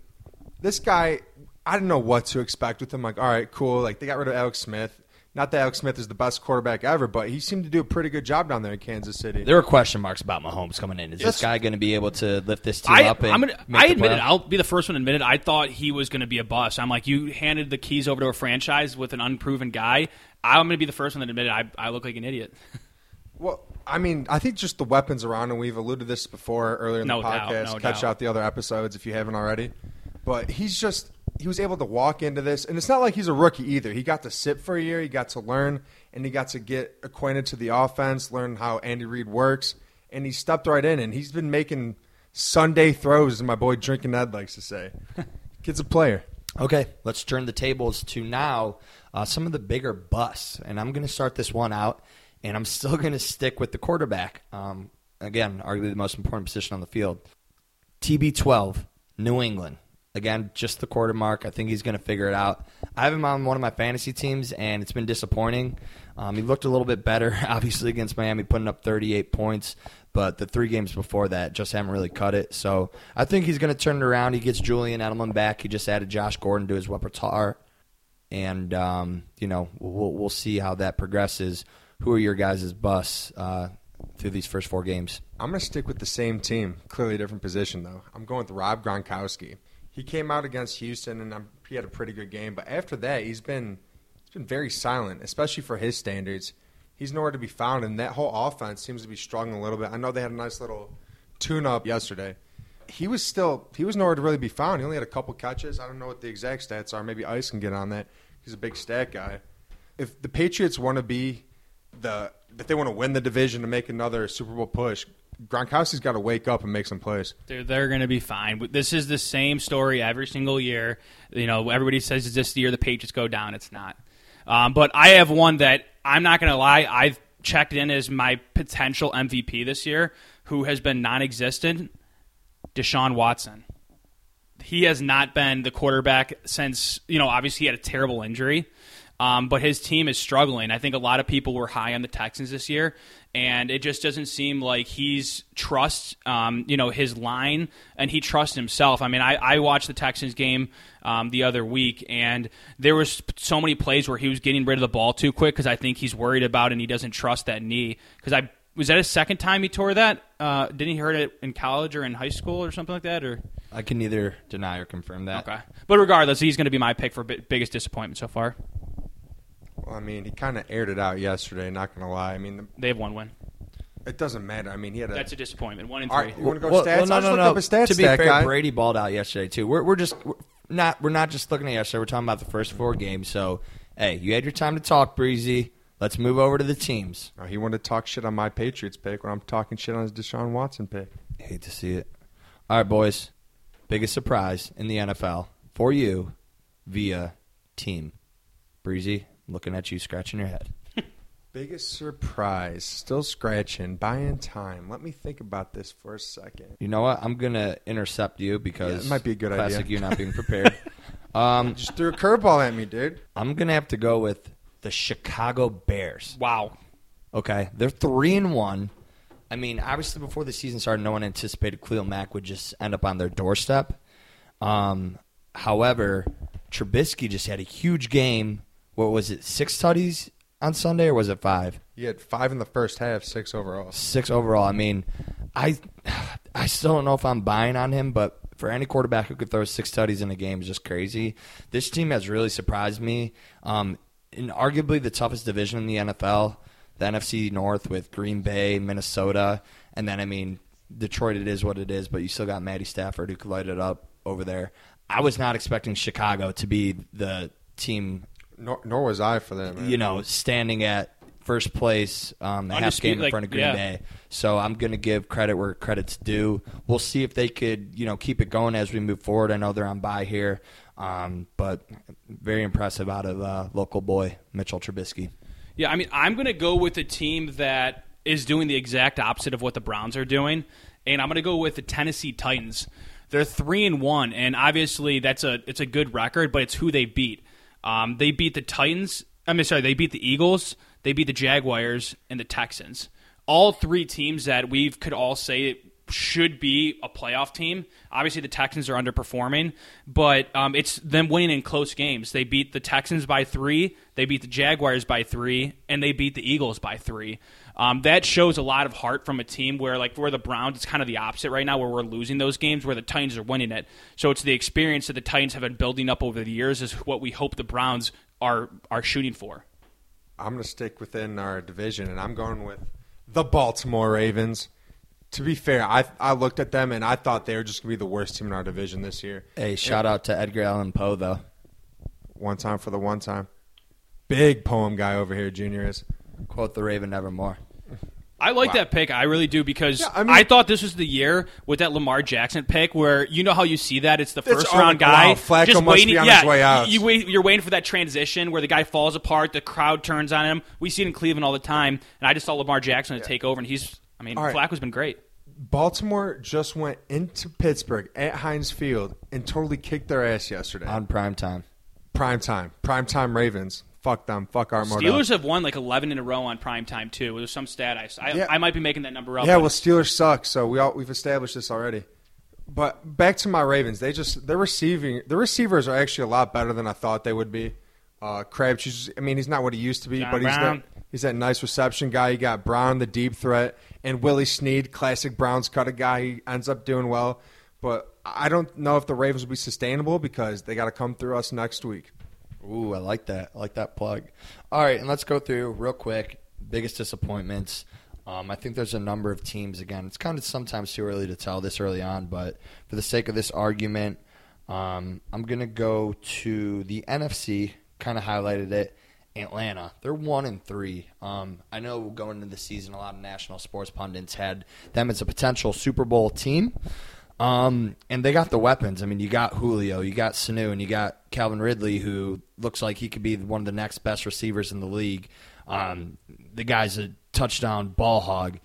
this guy, I didn't know what to expect with him. Like, all right, cool. Like, they got rid of Alex Smith. Not that Alex Smith is the best quarterback ever, but he seemed to do a pretty good job down there in Kansas City. There were question marks about Mahomes coming in. Is Yes. this guy going to be able to lift this team I, up? And I'm gonna, make I admit it. I'll be the first one to admit it. I thought he was going to be a bust. I'm like, you handed the keys over to a franchise with an unproven guy. I'm going to be the first one to admit it. I, I look like an idiot. Well, I mean, I think just the weapons around, and we've alluded to this before earlier in No the doubt, podcast. no Catch doubt. out the other episodes if you haven't already. But he's just he was able to walk into this, and it's not like he's a rookie either. He got to sit for a year, he got to learn, and he got to get acquainted to the offense, learn how Andy Reid works, and he stepped right in, and he's been making Sunday throws, as my boy Drinking Ed likes to say. [laughs] Kid's a player. Okay, let's turn the tables to now uh, some of the bigger busts. And I'm going to start this one out, and I'm still [laughs] going to stick with the quarterback. Um, again, arguably the most important position on the field. TB12, New England. Again, just the quarter mark. I think he's going to figure it out. I have him on one of my fantasy teams, and it's been disappointing. Um, he looked a little bit better, [laughs] obviously, against Miami, putting up 38 points. But the three games before that just haven't really cut it. So I think he's going to turn it around. He gets Julian Edelman back. He just added Josh Gordon to his repertoire. And, um, you know, we'll, we'll see how that progresses. Who are your guys' busts uh, through these first four games? I'm going to stick with the same team. Clearly a different position, though. I'm going with Rob Gronkowski. He came out against Houston, and I'm, he had a pretty good game. But after that, he's been he's been very silent, especially for his standards. He's nowhere to be found, and that whole offense seems to be struggling a little bit. I know they had a nice little tune-up yesterday. He was still he was nowhere to really be found. He only had a couple catches. I don't know what the exact stats are. Maybe Ice can get on that. He's a big stat guy. If the Patriots want to be the if they want to win the division to make another Super Bowl push, Gronkowski's got to wake up and make some plays. They're, they're going to be fine. This is the same story every single year. You know, everybody says it's this the year the Patriots go down. It's not. Um, but I have one that I'm not going to lie. I've checked in as my potential MVP this year, who has been non-existent. Deshaun Watson. He has not been the quarterback since you know. Obviously, he had a terrible injury. Um, but his team is struggling. I think a lot of people were high on the Texans this year, and it just doesn't seem like he's trusts, um, you know, his line and he trusts himself. I mean, I, I watched the Texans game um, the other week, and there was so many plays where he was getting rid of the ball too quick because I think he's worried about and he doesn't trust that knee. Because I was that his second time he tore that. Uh, didn't he hurt it in college or in high school or something like that? Or I can neither deny or confirm that. okay, but regardless, he's going to be my pick for bi- biggest disappointment so far. Well, I mean, he kind of aired it out yesterday. Not gonna lie. I mean, the, They have one win. it doesn't matter. I mean, he had a. That's a disappointment. One and All three. right, you want to go Well, stats? well, I'll just look up his stats. To be stat fair, guy. Brady balled out yesterday too. We're we're just we're not we're not just looking at yesterday. We're talking about the first four games. So hey, you had your time to talk, Breezy. Let's move over to the teams. Oh, he wanted to talk shit on my Patriots pick when I'm talking shit on his Deshaun Watson pick. Hate to see it. All right, boys. Biggest surprise in the NFL for you via team. Breezy, looking at you, scratching your head. [laughs] Biggest surprise, still scratching, buying time. Let me think about this for a second. You know what? I'm gonna intercept you because Yeah, it might be a good classic idea. you not being prepared. [laughs] um, Just threw a curveball at me, dude. I'm gonna have to go with the Chicago Bears. Wow. Okay, they're three and one. I mean, obviously, before the season started, no one anticipated Khalil Mack would just end up on their doorstep. Um, however, Trubisky just had a huge game. What was it? Six tutties on Sunday, or was it five? You had five in the first half, six overall. Six overall. I mean, I, I still don't know if I'm buying on him, but for any quarterback who could throw six tutties in a game is just crazy. This team has really surprised me. Um, in arguably the toughest division in the NFL, the NFC North with Green Bay, Minnesota, and then I mean Detroit. It is what it is, but you still got Matty Stafford who could light it up over there. I was not expecting Chicago to be the team Nor, nor was I for them. you know, standing at first place, um, half Undisputed, game in like, front of Green yeah. Bay. So I'm going to give credit where credit's due. We'll see if they could, you know, keep it going as we move forward. I know they're on by here, um, but very impressive out of uh, local boy Mitchell Trubisky. Yeah, I mean, I'm going to go with a team that is doing the exact opposite of what the Browns are doing, and I'm going to go with the Tennessee Titans. They're three and one, and obviously that's a it's a good record, but it's who they beat. Um, they beat the Titans. I mean, sorry, they beat the Eagles, they beat the Jaguars, and the Texans. All three teams that we could all say should be a playoff team. Obviously, the Texans are underperforming, but um, it's them winning in close games. They beat the Texans by three, they beat the Jaguars by three, and they beat the Eagles by three. Um, that shows a lot of heart from a team where, like, where the Browns, it's kind of the opposite right now, where we're losing those games, where the Titans are winning it. So it's the experience that the Titans have been building up over the years is what we hope the Browns are are shooting for. I'm going to stick within our division, and I'm going with the Baltimore Ravens. To be fair, I I looked at them and I thought they were just going to be the worst team in our division this year. Hey, shout out to Edgar Allan Poe though. One time for the one time. Big poem guy over here, Junior is. Quote the Raven nevermore. I like Wow. that pick. I really do because Yeah, I, I thought this was the year with that Lamar Jackson pick, where you know how you see that it's the It's- first oh, round wow, guy Flacco just must waiting. be on yeah, his way out. You, wait, you're waiting for that transition where the guy falls apart, the crowd turns on him. We see it in Cleveland all the time, and I just saw Lamar Jackson to take over, and he's. I mean, All right. Flacco's been great. Baltimore just went into Pittsburgh at Heinz Field and totally kicked their ass yesterday. On prime time. prime time. Prime time Ravens. Fuck them. Fuck our Steelers have won like 11 in a row on prime time too. There's some stat I, I, Yeah. I might be making that number up. Yeah, well, Steelers suck, so we all we've established this already. But back to my Ravens, they just their receiving their receivers are actually a lot better than I thought they would be. Uh, Crabtree's, I mean, he's not what he used to be, John but he's Brown. He's that nice reception guy. You got Brown, the deep threat, and Willie Snead, classic Browns cut a guy. He ends up doing well, but I don't know if the Ravens will be sustainable because they got to come through us next week. Ooh, I like that. I like that plug. All right, and let's go through real quick biggest disappointments. Um, I think there's a number of teams. Again, it's kind of sometimes too early to tell this early on, but for the sake of this argument, um, I'm going to go to the NFC. Kind of highlighted it. Atlanta, they're one and three. Um, I know going into the season, a lot of national sports pundits had them as a potential Super Bowl team. Um, and they got the weapons. I mean, you got Julio, you got Sanu, and you got Calvin Ridley, who looks like he could be one of the next best receivers in the league. Um, the guy's a touchdown ball hog.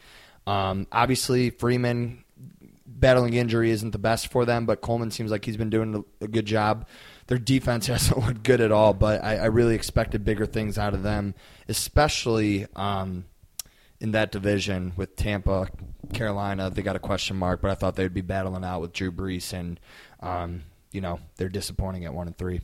Um, obviously, Freeman battling injury isn't the best for them, but Coleman seems like he's been doing a, a good job. Their defense [laughs] hasn't looked good at all, but I, I really expected bigger things out of them, especially um, in that division with Tampa, Carolina. They got a question mark, but I thought they'd be battling out with Drew Brees, and um, you know they're disappointing at one and three.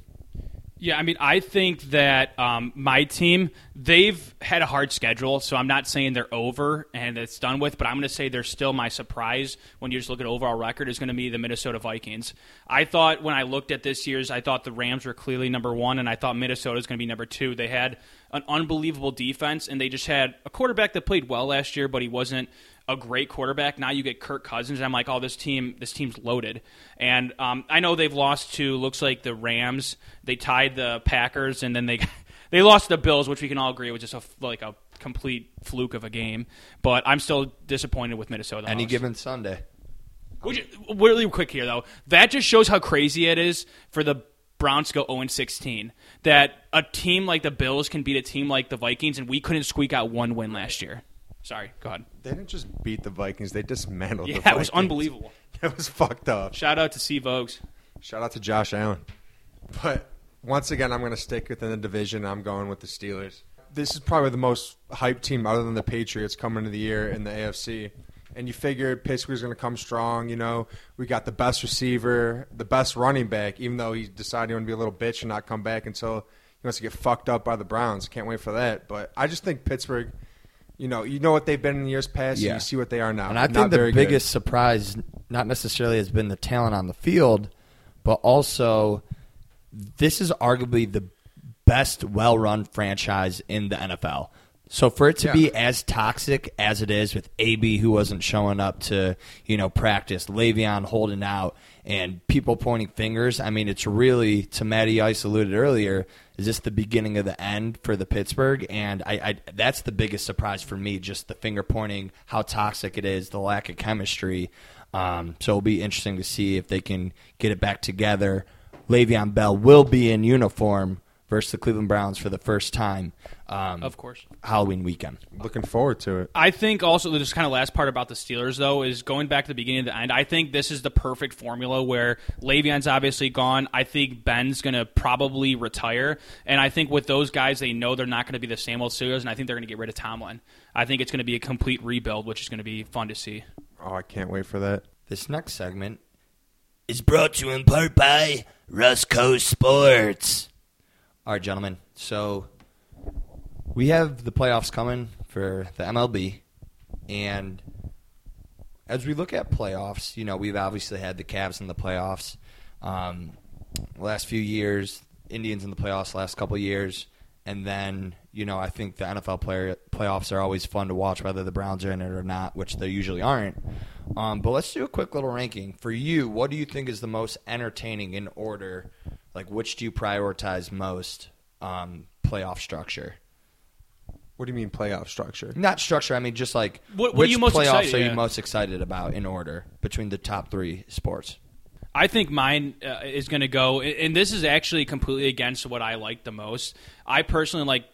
Yeah, I mean, I think that um, my team they've had a hard schedule, so I'm not saying they're over and it's done with, but I'm going to say they're still my surprise when you just look at overall record is going to be the Minnesota Vikings. I thought when I looked at this year's, I thought the Rams were clearly number one, and I thought Minnesota was going to be number two. They had an unbelievable defense, and they just had a quarterback that played well last year, but he wasn't a great quarterback. Now you get Kirk Cousins, and I'm like, oh, this team, this team's loaded. And um, I know they've lost to looks like the Rams. They tied the Packers, and then they [laughs] they lost the Bills, which we can all agree was just a like a complete fluke of a game. But I'm still disappointed with Minnesota. Any given Sunday. Which, really quick here though, that just shows how crazy it is for the Browns to go 0 16. That a team like the Bills can beat a team like the Vikings, and we couldn't squeak out one win last year. Sorry, go ahead. They didn't just beat the Vikings; they dismantled. the Yeah, it was unbelievable. [laughs] It was fucked up. Shout out to Steve Oaks. Shout out to Josh Allen. But once again, I'm going to stick within the division. I'm going with the Steelers. This is probably the most hyped team other than the Patriots coming into the year in the AFC. And you figure Pittsburgh's going to come strong. You know, we got the best receiver, the best running back, even though he decided he wanted to be a little bitch and not come back until he wants to get fucked up by the Browns. Can't wait for that. But I just think Pittsburgh, you know, you know what they've been in years past, Yeah. and you see what they are now. And I think the very good. biggest surprise, not necessarily has been the talent on the field, but also this is arguably the best well-run franchise in the NFL. So for it to Yeah. be as toxic as it is with AB who wasn't showing up to, you know, practice, Le'Veon holding out, and people pointing fingers, I mean, it's really, to Matty Ice alluded earlier, is this the beginning of the end for the Pittsburgh? And I, I that's the biggest surprise for me, just the finger pointing, how toxic it is, the lack of chemistry. Um, so it'll be interesting to see if they can get it back together. Le'Veon Bell will be in uniform versus the Cleveland Browns for the first time. Um, Of course. Halloween weekend. Looking forward to it. I think also the just kind of last part about the Steelers though is going back to the beginning of the end. I think this is the perfect formula where Le'Veon's obviously gone. I think Ben's going to probably retire, and I think with those guys, they know they're not going to be the same old Steelers, and I think they're going to get rid of Tomlin. I think it's going to be a complete rebuild, which is going to be fun to see. Oh, I can't wait for that. This next segment Is brought to you in part by Rusco Sports. All right, gentlemen. So we have the playoffs coming for the MLB, and as we look at playoffs, you know, we've obviously had the Cavs in the playoffs. Um, last few years, Indians in the playoffs. Last couple years, and then you know, I think the NFL player playoffs are always fun to watch, whether the Browns are in it or not, which they usually aren't. Um, but let's do a quick little ranking for you. What do you think is the most entertaining in order? Like, which do you prioritize most? Um, playoff structure, What do you mean playoff structure? not structure. I mean, just like What- what are which you most playoffs excited- are you yeah. most excited about in order between the top three sports? I think mine uh, is going to go, and this is actually completely against what I like the most. I personally like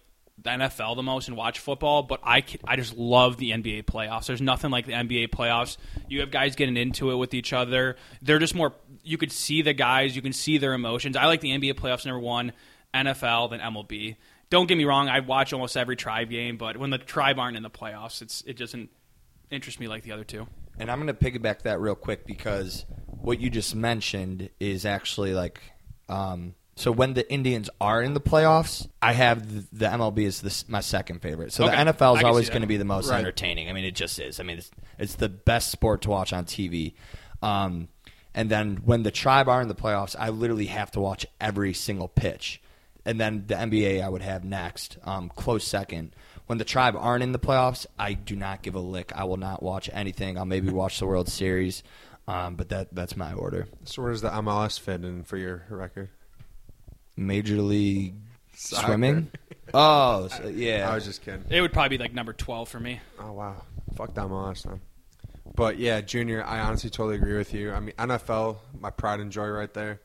the NFL the most and watch football, but I ca- I just love the NBA playoffs. There's nothing like the NBA playoffs. You have guys getting into it with each other. They're just more. You could see the guys. You can see their emotions. I like the NBA playoffs number one, NFL than MLB. Don't get me wrong. I watch almost every tribe game, but when the tribe aren't in the playoffs, it's it doesn't interest me like the other two. And I'm going to piggyback that real quick because what you just mentioned is actually like, um, so when the Indians are in the playoffs, I have the, the MLB is this, my second favorite. So Okay. the NFL is always going to be the most Right. entertaining. I mean, it just is. I mean, it's it's the best sport to watch on TV. Um, and then when the tribe are in the playoffs, I literally have to watch every single pitch. And then the NBA I would have next, um, close second. When the tribe aren't in the playoffs, I do not give a lick. I will not watch anything. I'll maybe [laughs] watch the World Series, um, but that that's my order. So where does the MLS fit in for your record? Major League Soccer. Swimming. [laughs] Oh, so, yeah. I was just kidding. It would probably be like number twelve for me. Oh wow, fuck the MLS then. But yeah, Junior, I honestly totally agree with you. I mean, NFL, my pride and joy right there,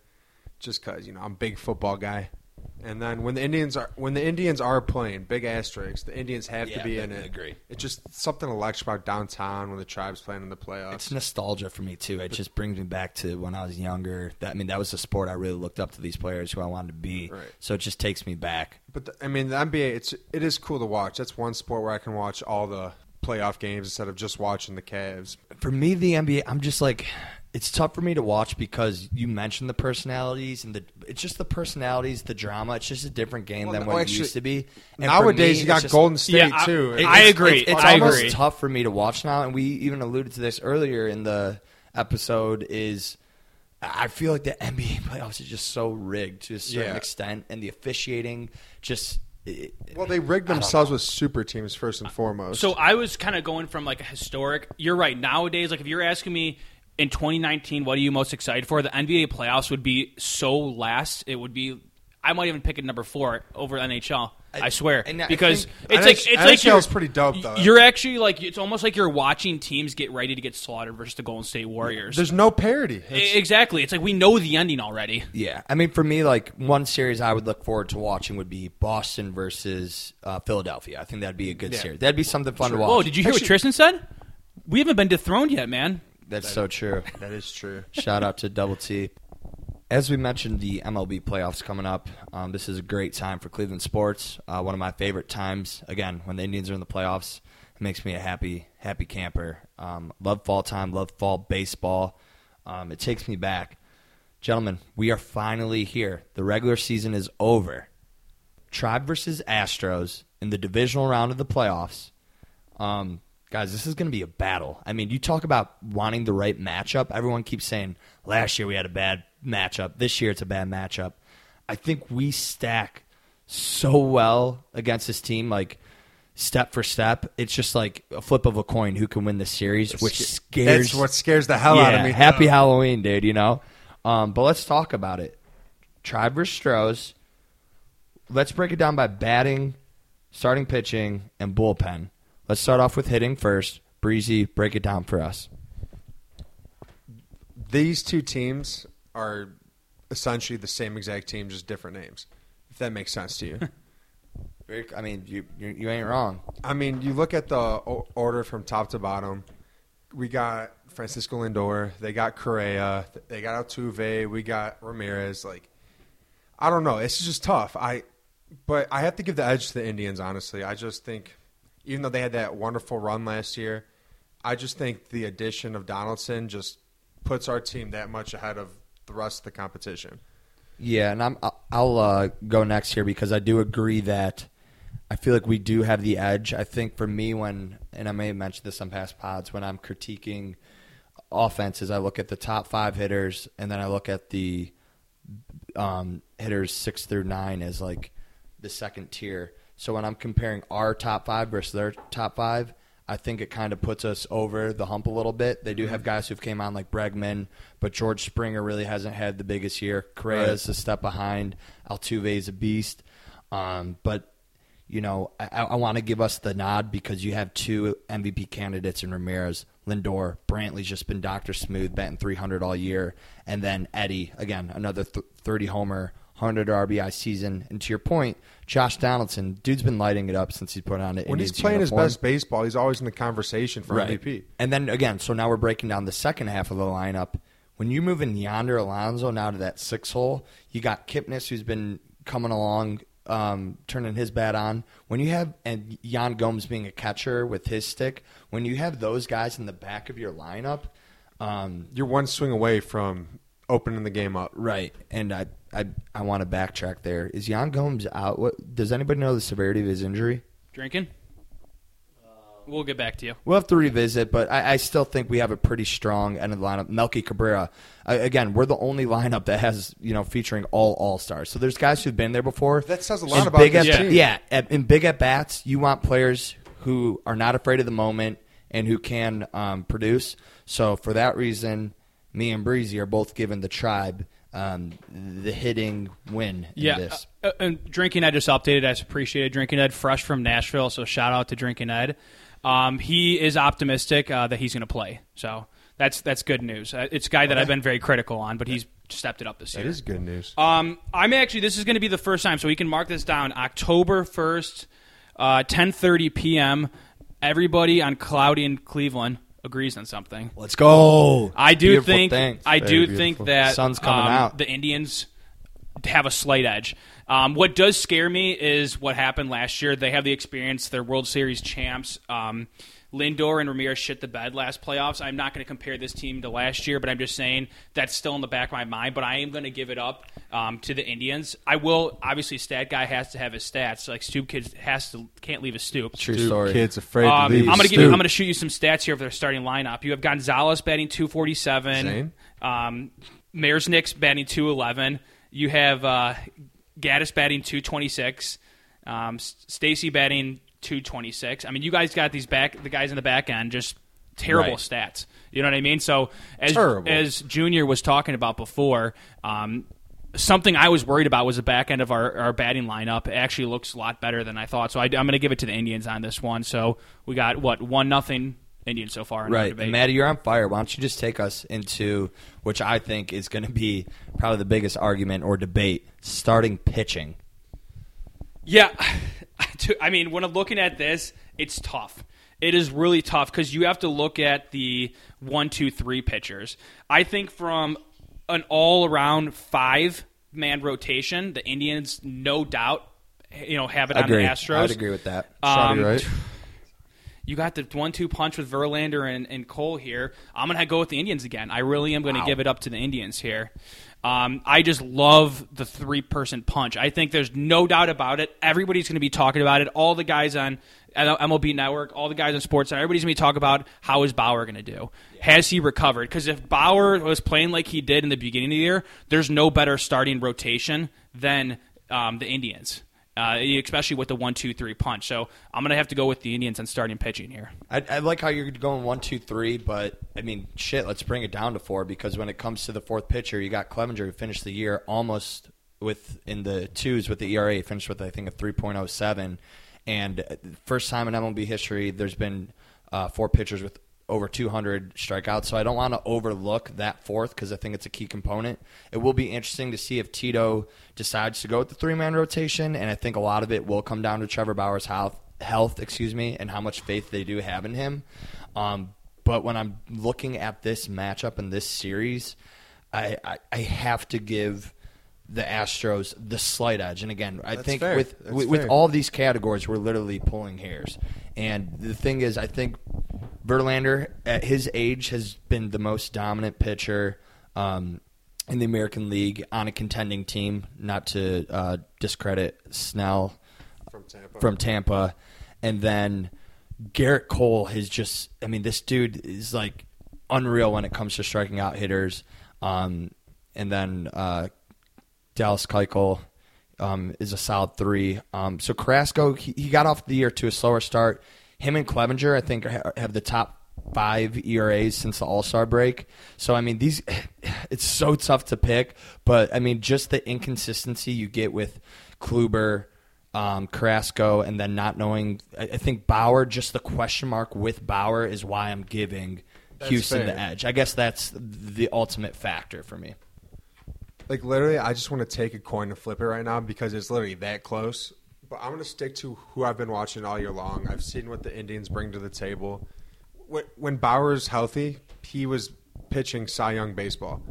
just because you know I'm a big football guy. And then when the Indians are when the Indians are playing, big asterisks, the Indians have Yeah, to be I in it. agree. It's just something electric about downtown when the tribes playing in the playoffs. It's nostalgia for me too. It just brings me back to when I was younger. That I mean, that was the sport I really looked up to these players who I wanted to be. Right. So it just takes me back. But the, I mean, the NBA, it's it is cool to watch. That's one sport where I can watch all the playoff games instead of just watching the Cavs. For me, the NBA, I'm just like, it's tough for me to watch because you mentioned the personalities and the. It's just the personalities, the drama. It's just a different game Well, than no, what actually, it used to be. And for Nowadays, me, you got just- Golden State Yeah, I- too. I agree. It's, it's I almost agree. tough for me to watch now, and we even alluded to this earlier in the episode. Is I feel like the NBA playoffs is just so rigged to a certain Yeah. extent, and the officiating just. Well, they rigged themselves with super teams first and foremost. So I was kind of going from like a historic. You're right. Nowadays, like if you're asking me in 2019, what are you most excited for? The NBA playoffs would be so last. It would be. I might even pick it number four over NHL. I, I- swear I because think- it's like it's like NHL you're is pretty dope, though. You're actually like it's almost like you're watching teams get ready to get slaughtered versus the Golden State Warriors. There's no parity. It's- exactly. It's like we know the ending already. Yeah, I mean, for me, like one series I would look forward to watching would be Boston versus uh, Philadelphia. I think that'd be a good Yeah. series. That'd be something fun to watch. Whoa, did you hear what Tristan said? We haven't been dethroned yet, man. That's so true. [laughs] that is true. Shout out to Double T. As we mentioned, the MLB playoffs coming up. Um, this is a great time for Cleveland sports. Uh, one of my favorite times. Again, when the Indians are in the playoffs, it makes me a happy, happy camper. Um, love fall time. Love fall baseball. Um, it takes me back, gentlemen. We are finally here. The regular season is over. Tribe versus Astros in the divisional round of the playoffs. Um, guys, this is going to be a battle. I mean, you talk about wanting the right matchup. Everyone keeps saying last year we had a bad matchup. This year it's a bad matchup. I think we stack so well against this team, like step for step. It's just like a flip of a coin who can win the series, which scares. That's what scares the hell out of me. Happy Halloween, dude. You know. Um, but let's talk about it. Tribe versus Stros. Let's break it down by batting, starting pitching, and bullpen. Let's start off with hitting first. Breezy, break it down for us. These two teams are essentially the same exact team, just different names. If that makes sense to you. [laughs] I mean, you you, you ain't wrong. I mean, you look at the o- order from top to bottom. We got Francisco Lindor. They got Correa. They got Altuve. We got Ramirez. Like, I don't know. It's just tough. I, but I have to give the edge to the Indians. Honestly, I just think, even though they had that wonderful run last year, I just think the addition of Donaldson just puts our team that much ahead of the rest of the competition. Yeah, and I'm I'll- uh, go next here because I do agree that I feel like we do have the edge. I think for me when and I may have mentioned this on past pods when I'm critiquing offenses, I look at the top five hitters and then I look at the um, hitters six through nine as like the second tier. So when I'm comparing our top five versus their top five, I think it kind of puts us over the hump a little bit. They do have guys who've came on like Bregman, but George Springer really hasn't had the biggest year. Correa's a step behind. Altuve is a beast. Um, but you know, I, I want to give us the nod because you have two MVP candidates in Ramirez, Lindor, Brantley's just been Doctor Smooth, batting 300 all year, and then Eddie again, another th- 30 homer, 100 RBI season. And to your point, Josh Donaldson, dude's been lighting it up since he's put on it. When he's playing his best baseball, he's always in the conversation for MVP. And then again, so now we're breaking down the second half of the lineup. When you move in Yonder Alonso now to that six hole, you got Kipnis who's been coming along, um, turning his bat on. When you have and Yan Gomes being a catcher with his stick, when you have those guys in the back of your lineup, um, You're one swing away from opening the game up. right? And I I I want to backtrack there. Is Yan Gomes out? What does anybody know the severity of his injury? Drinking. We'll get back to you. We'll have to revisit, but I, I still think we have a pretty strong end of the lineup. Melky Cabrera, uh, again, we're the only lineup that has you know featuring all all stars. So there's guys who've been there before. That says a lot And about big this at, team. Yeah, at, in big at bats, you want players who are not afraid of the moment and who can um, produce. So for that reason, me and Breezy are both given the tribe um, the hitting win in Yeah, this. uh, uh, and Drinking Ed just updated. I just appreciate it. Drinking Ed, fresh from Nashville, so shout out to Drinking Ed. Um, he is optimistic uh, that he's going to play, so that's that's good news. Uh, it's a guy that I've been very critical on, but he's stepped it up this That year. is good news. Um, I'm actually. This is going to be the first time, so we can mark this down. October first, uh, 10:30 p.m. Everybody on Cloudy in Cleveland agrees on something. Let's go. I do Beautiful think thing. I Very do beautiful. think that Sun's coming um, out. The Indians have a slight edge. Um, what does scare me is what happened last year. They have the experience; they're World Series champs. Um, Lindor and Ramirez shit the bed last playoffs. I'm not going to compare this team to last year, but I'm just saying that's still in the back of my mind. But I am going to give it up um, to the Indians. I will obviously. Stat guy has to have his stats. Like Stoop kids has to can't leave a stoop. True Dude, story. Kids afraid Um, to leave. I'm gonna give you, I'm gonna shoot you some stats here of their starting lineup. You have Gonzalez batting 247. Zane? Um, Marisnick's batting 211. You have uh, Gattis batting 226. Um, Stassi batting 226. I mean, you guys got these back the guys in the back end just terrible Right. stats. You know what I mean? So as Terrible. as Junior was talking about before, um, something I was worried about was the back end of our, our batting lineup. It actually looks a lot better than I thought. So I, am going to give it to the Indians on this one. So we got what one nothing Indians so far. In Right, debate. and Matty, you're on fire. Why don't you just take us into which I think is going to be probably the biggest argument or debate: starting pitching. Yeah, [laughs] To- I mean, when I'm looking at this, it's tough. It is really tough because you have to look at the one, two, three pitchers. I think from an all-around five-man rotation, the Indians, no doubt, you know, have it on the. Astros. I'd agree with that. Um, right? You got the one-two punch with Verlander and, and Cole here. I'm gonna go with the Indians again. I really am gonna give it up to the Indians here. Um, I just love the three-person punch. I think there's no doubt about it. Everybody's gonna be talking about it. All the guys on MLB Network, all the guys on Sports, everybody's gonna be talking about how is Bauer gonna do? Has he recovered? Because if Bauer was playing like he did in the beginning of the year, there's no better starting rotation than um, the Indians. Uh, especially with the one, two, three punch. So I'm gonna have to go with the Indians on starting pitching here. I, I like how you're going one, two, three, but I mean, shit. Let's bring it down to four because when it comes to the fourth pitcher, you got Clevinger who finished the year almost with in the twos with the ERA, finished with I think a 3.07, and uh, first time in MLB history there's been uh, four pitchers with over 200 strikeouts. So I don't want to overlook that fourth because I think it's a key component. It will be interesting to see if Tito decides to go with the three man rotation, and I think a lot of it will come down to Trevor Bauer's health, health, excuse me, and how much faith they do have in him. Um, but when I'm looking at this matchup in this series, I, I, I have to give the Astros the slight edge. And again, I That's think fair. with That's with, with fair. all these categories, we're literally pulling hairs. And the thing is, I think Verlander at his age has been the most dominant pitcher um, in the American League on a contending team. Not to uh, discredit Snell From Tampa. from Tampa, and then Gerrit Cole has just. I mean, this dude is like unreal when it comes to striking out hitters. Um, and then uh, Dallas Keuchel um, is a solid three. Um, so Carrasco, he, he got off the year to a slower start. Him and Clevinger, I think, ha- have the top five ERAs since the All Star break. So I mean, these [sighs] it's so tough to pick. But I mean, just the inconsistency you get with Kluber. Um, Carrasco, and then not knowing, I, I think Bauer. Just the question mark with Bauer is why I'm giving That's Houston the edge. I guess that's the ultimate factor for me. Like literally, I just want to take a coin and flip it right now because it's literally that close. But I'm going to stick to who I've been watching all year long. I've seen what the Indians bring to the table. When, when Bauer's healthy, he was pitching Cy Young baseball,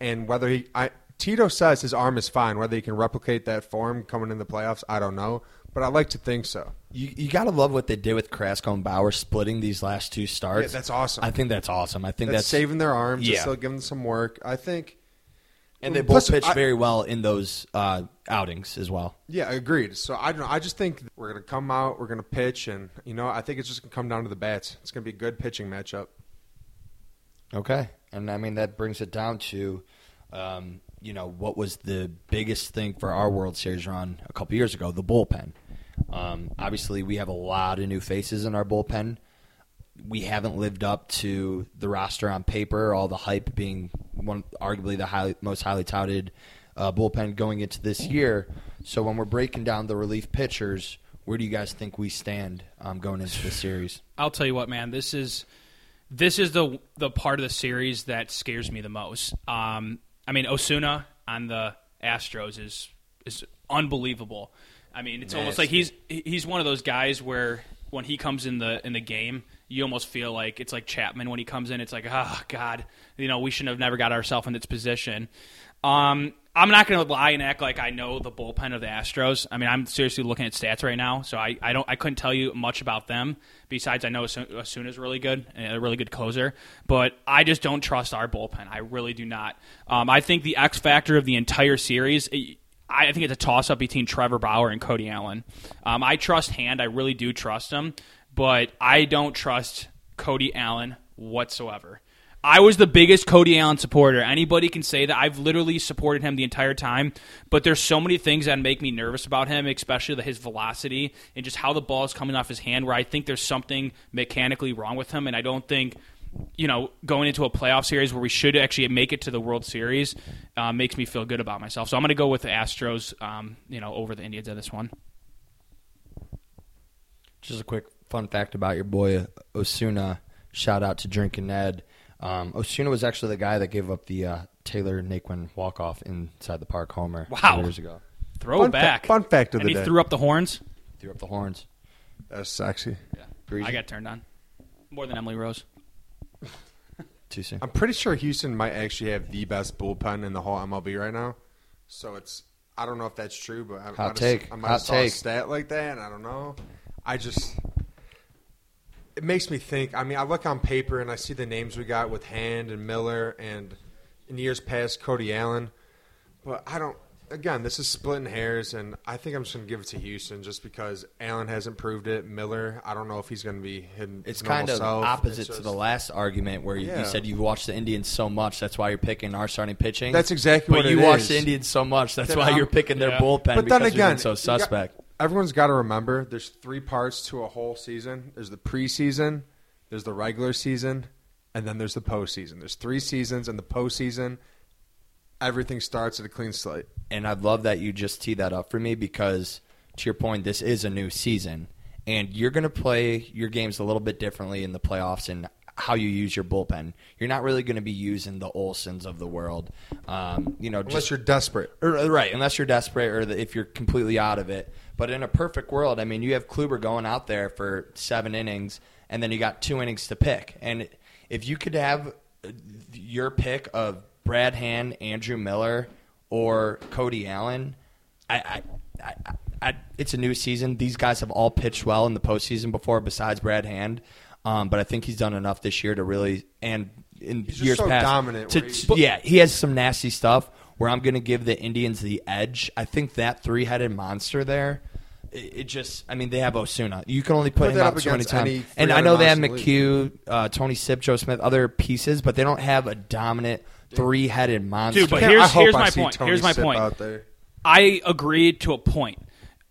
and whether he, I, Tito says his arm is fine. Whether he can replicate that form coming in the playoffs, I don't know. But I like to think so. You you gotta love what they did with Carrasco and Bauer splitting these last two starts. Yeah, that's awesome. I think that's awesome. I think That's, that's, saving their arms. Yeah. Yeah. Still giving them some work. I think. And they Plus, both pitched I- very well in those uh, outings as well. Yeah, agreed. So I don't know. I just think we're gonna come out, we're gonna pitch, and you know, I think it's just gonna come down to the bats. It's gonna be a good pitching matchup. Okay, and I mean that brings it down to, um, you know, what was the biggest thing for our World Series run a couple years ago? The bullpen. Um, obviously, we have a lot of new faces in our bullpen. We haven't lived up to the roster on paper. All the hype being one, arguably the highly, most highly touted uh, bullpen going into this year. So when we're breaking down the relief pitchers, where do you guys think we stand um, going into the series? I'll tell you what, man. This is this is the the part of the series that scares me the most. Um, I mean, Osuna on the Astros is is unbelievable. I mean, it's almost like he's he's one of those guys where when he comes in the in the game, you almost feel like it's like Chapman when he comes in. It's like, oh God, you know, we shouldn't have never got ourselves in this position. Um, I'm not going to lie and act like I know the bullpen of the Astros. I mean, I'm seriously looking at stats right now, so I, I don't I couldn't tell you much about them. Besides, I know Asu- is really good, a really good closer, but I just don't trust our bullpen. I really do not. Um, I think the X factor of the entire series. It, I think it's a toss up between Trevor Bauer and Cody Allen. Um, I trust Hand. I really do trust him, but I don't trust Cody Allen whatsoever. I was the biggest Cody Allen supporter. Anybody can say that. I've literally supported him the entire time, but there's so many things that make me nervous about him, especially his velocity and just how the ball is coming off his hand, where I think there's something mechanically wrong with him, and I don't think you know, going into a playoff series where we should actually make it to the World Series uh, makes me feel good about myself. So I'm going to go with the Astros, um, you know, over the Indians in this one. Just a quick fun fact about your boy Osuna. Shout out to Drinking Ed. Um, Osuna was actually the guy that gave up the uh, Tyler Naquin walk off inside the park homer Wow. years ago. Throwback. Fun, fa- fun fact of and the he day. threw up the horns. Threw up the horns. That's sexy. Breezy. I got turned on more than Emily Rose. [laughs] Too soon. I'm pretty sure Houston might actually have the best bullpen in the whole MLB right now. So it's I don't know if that's true, but I Hot might have- take. I might Hot have saw take. a stat like that, and I don't know. I just it makes me think. I mean, I look on paper and I see the names we got with Hand and Miller, and in years past Cody Allen, but I don't. Again, this is splitting hairs, and I think I'm just going to give it to Houston just because Allen hasn't proved it. Miller, I don't know if he's going to be hidden. It's normal kind of self. opposite It's to the last argument where you, Yeah. you said you've watched the Indians so much, that's why you're picking our starting pitching. That's exactly but what you it watch is. the Indians so much, that's Then why I'm- you're picking their Yeah. bullpen But because then you're again, being so you got- suspect. Everyone's got to remember there's three parts to a whole season. There's the preseason, there's the regular season, and then there's the postseason. There's three seasons, and the postseason, everything starts at a clean slate. and I'd love that you just tee that up for me because, to your point, this is a new season, and you're going to play your games a little bit differently in the playoffs and how you use your bullpen. You're not really going to be using the Olsons of the world, um, you know, Unless just you're desperate. or, right, unless you're desperate or the, if you're completely out of it. But in a perfect world, I mean, you have Kluber going out there for seven innings, and then you got two innings to pick. And if you could have uh, your pick of Brad Hand, Andrew Miller, or Cody Allen, I, I, I, I, it's a new season. These guys have all pitched well in the postseason before, besides Brad Hand. Um, but I think he's done enough this year to really and in He's just years so past dominant to- to- yeah, he has some nasty stuff where I'm going to give the Indians the edge. I think that three headed monster there. It it just, I mean, they have Osuna. You can only put, Put him out up so many times. And I know they have McHugh, uh, Tony Sipp, Joe Smith, other pieces, but they don't have a dominant three headed monster. Dude, but here's- I hope here's I my see point. Tony Here's my Sip point. Out there. I agree to a point.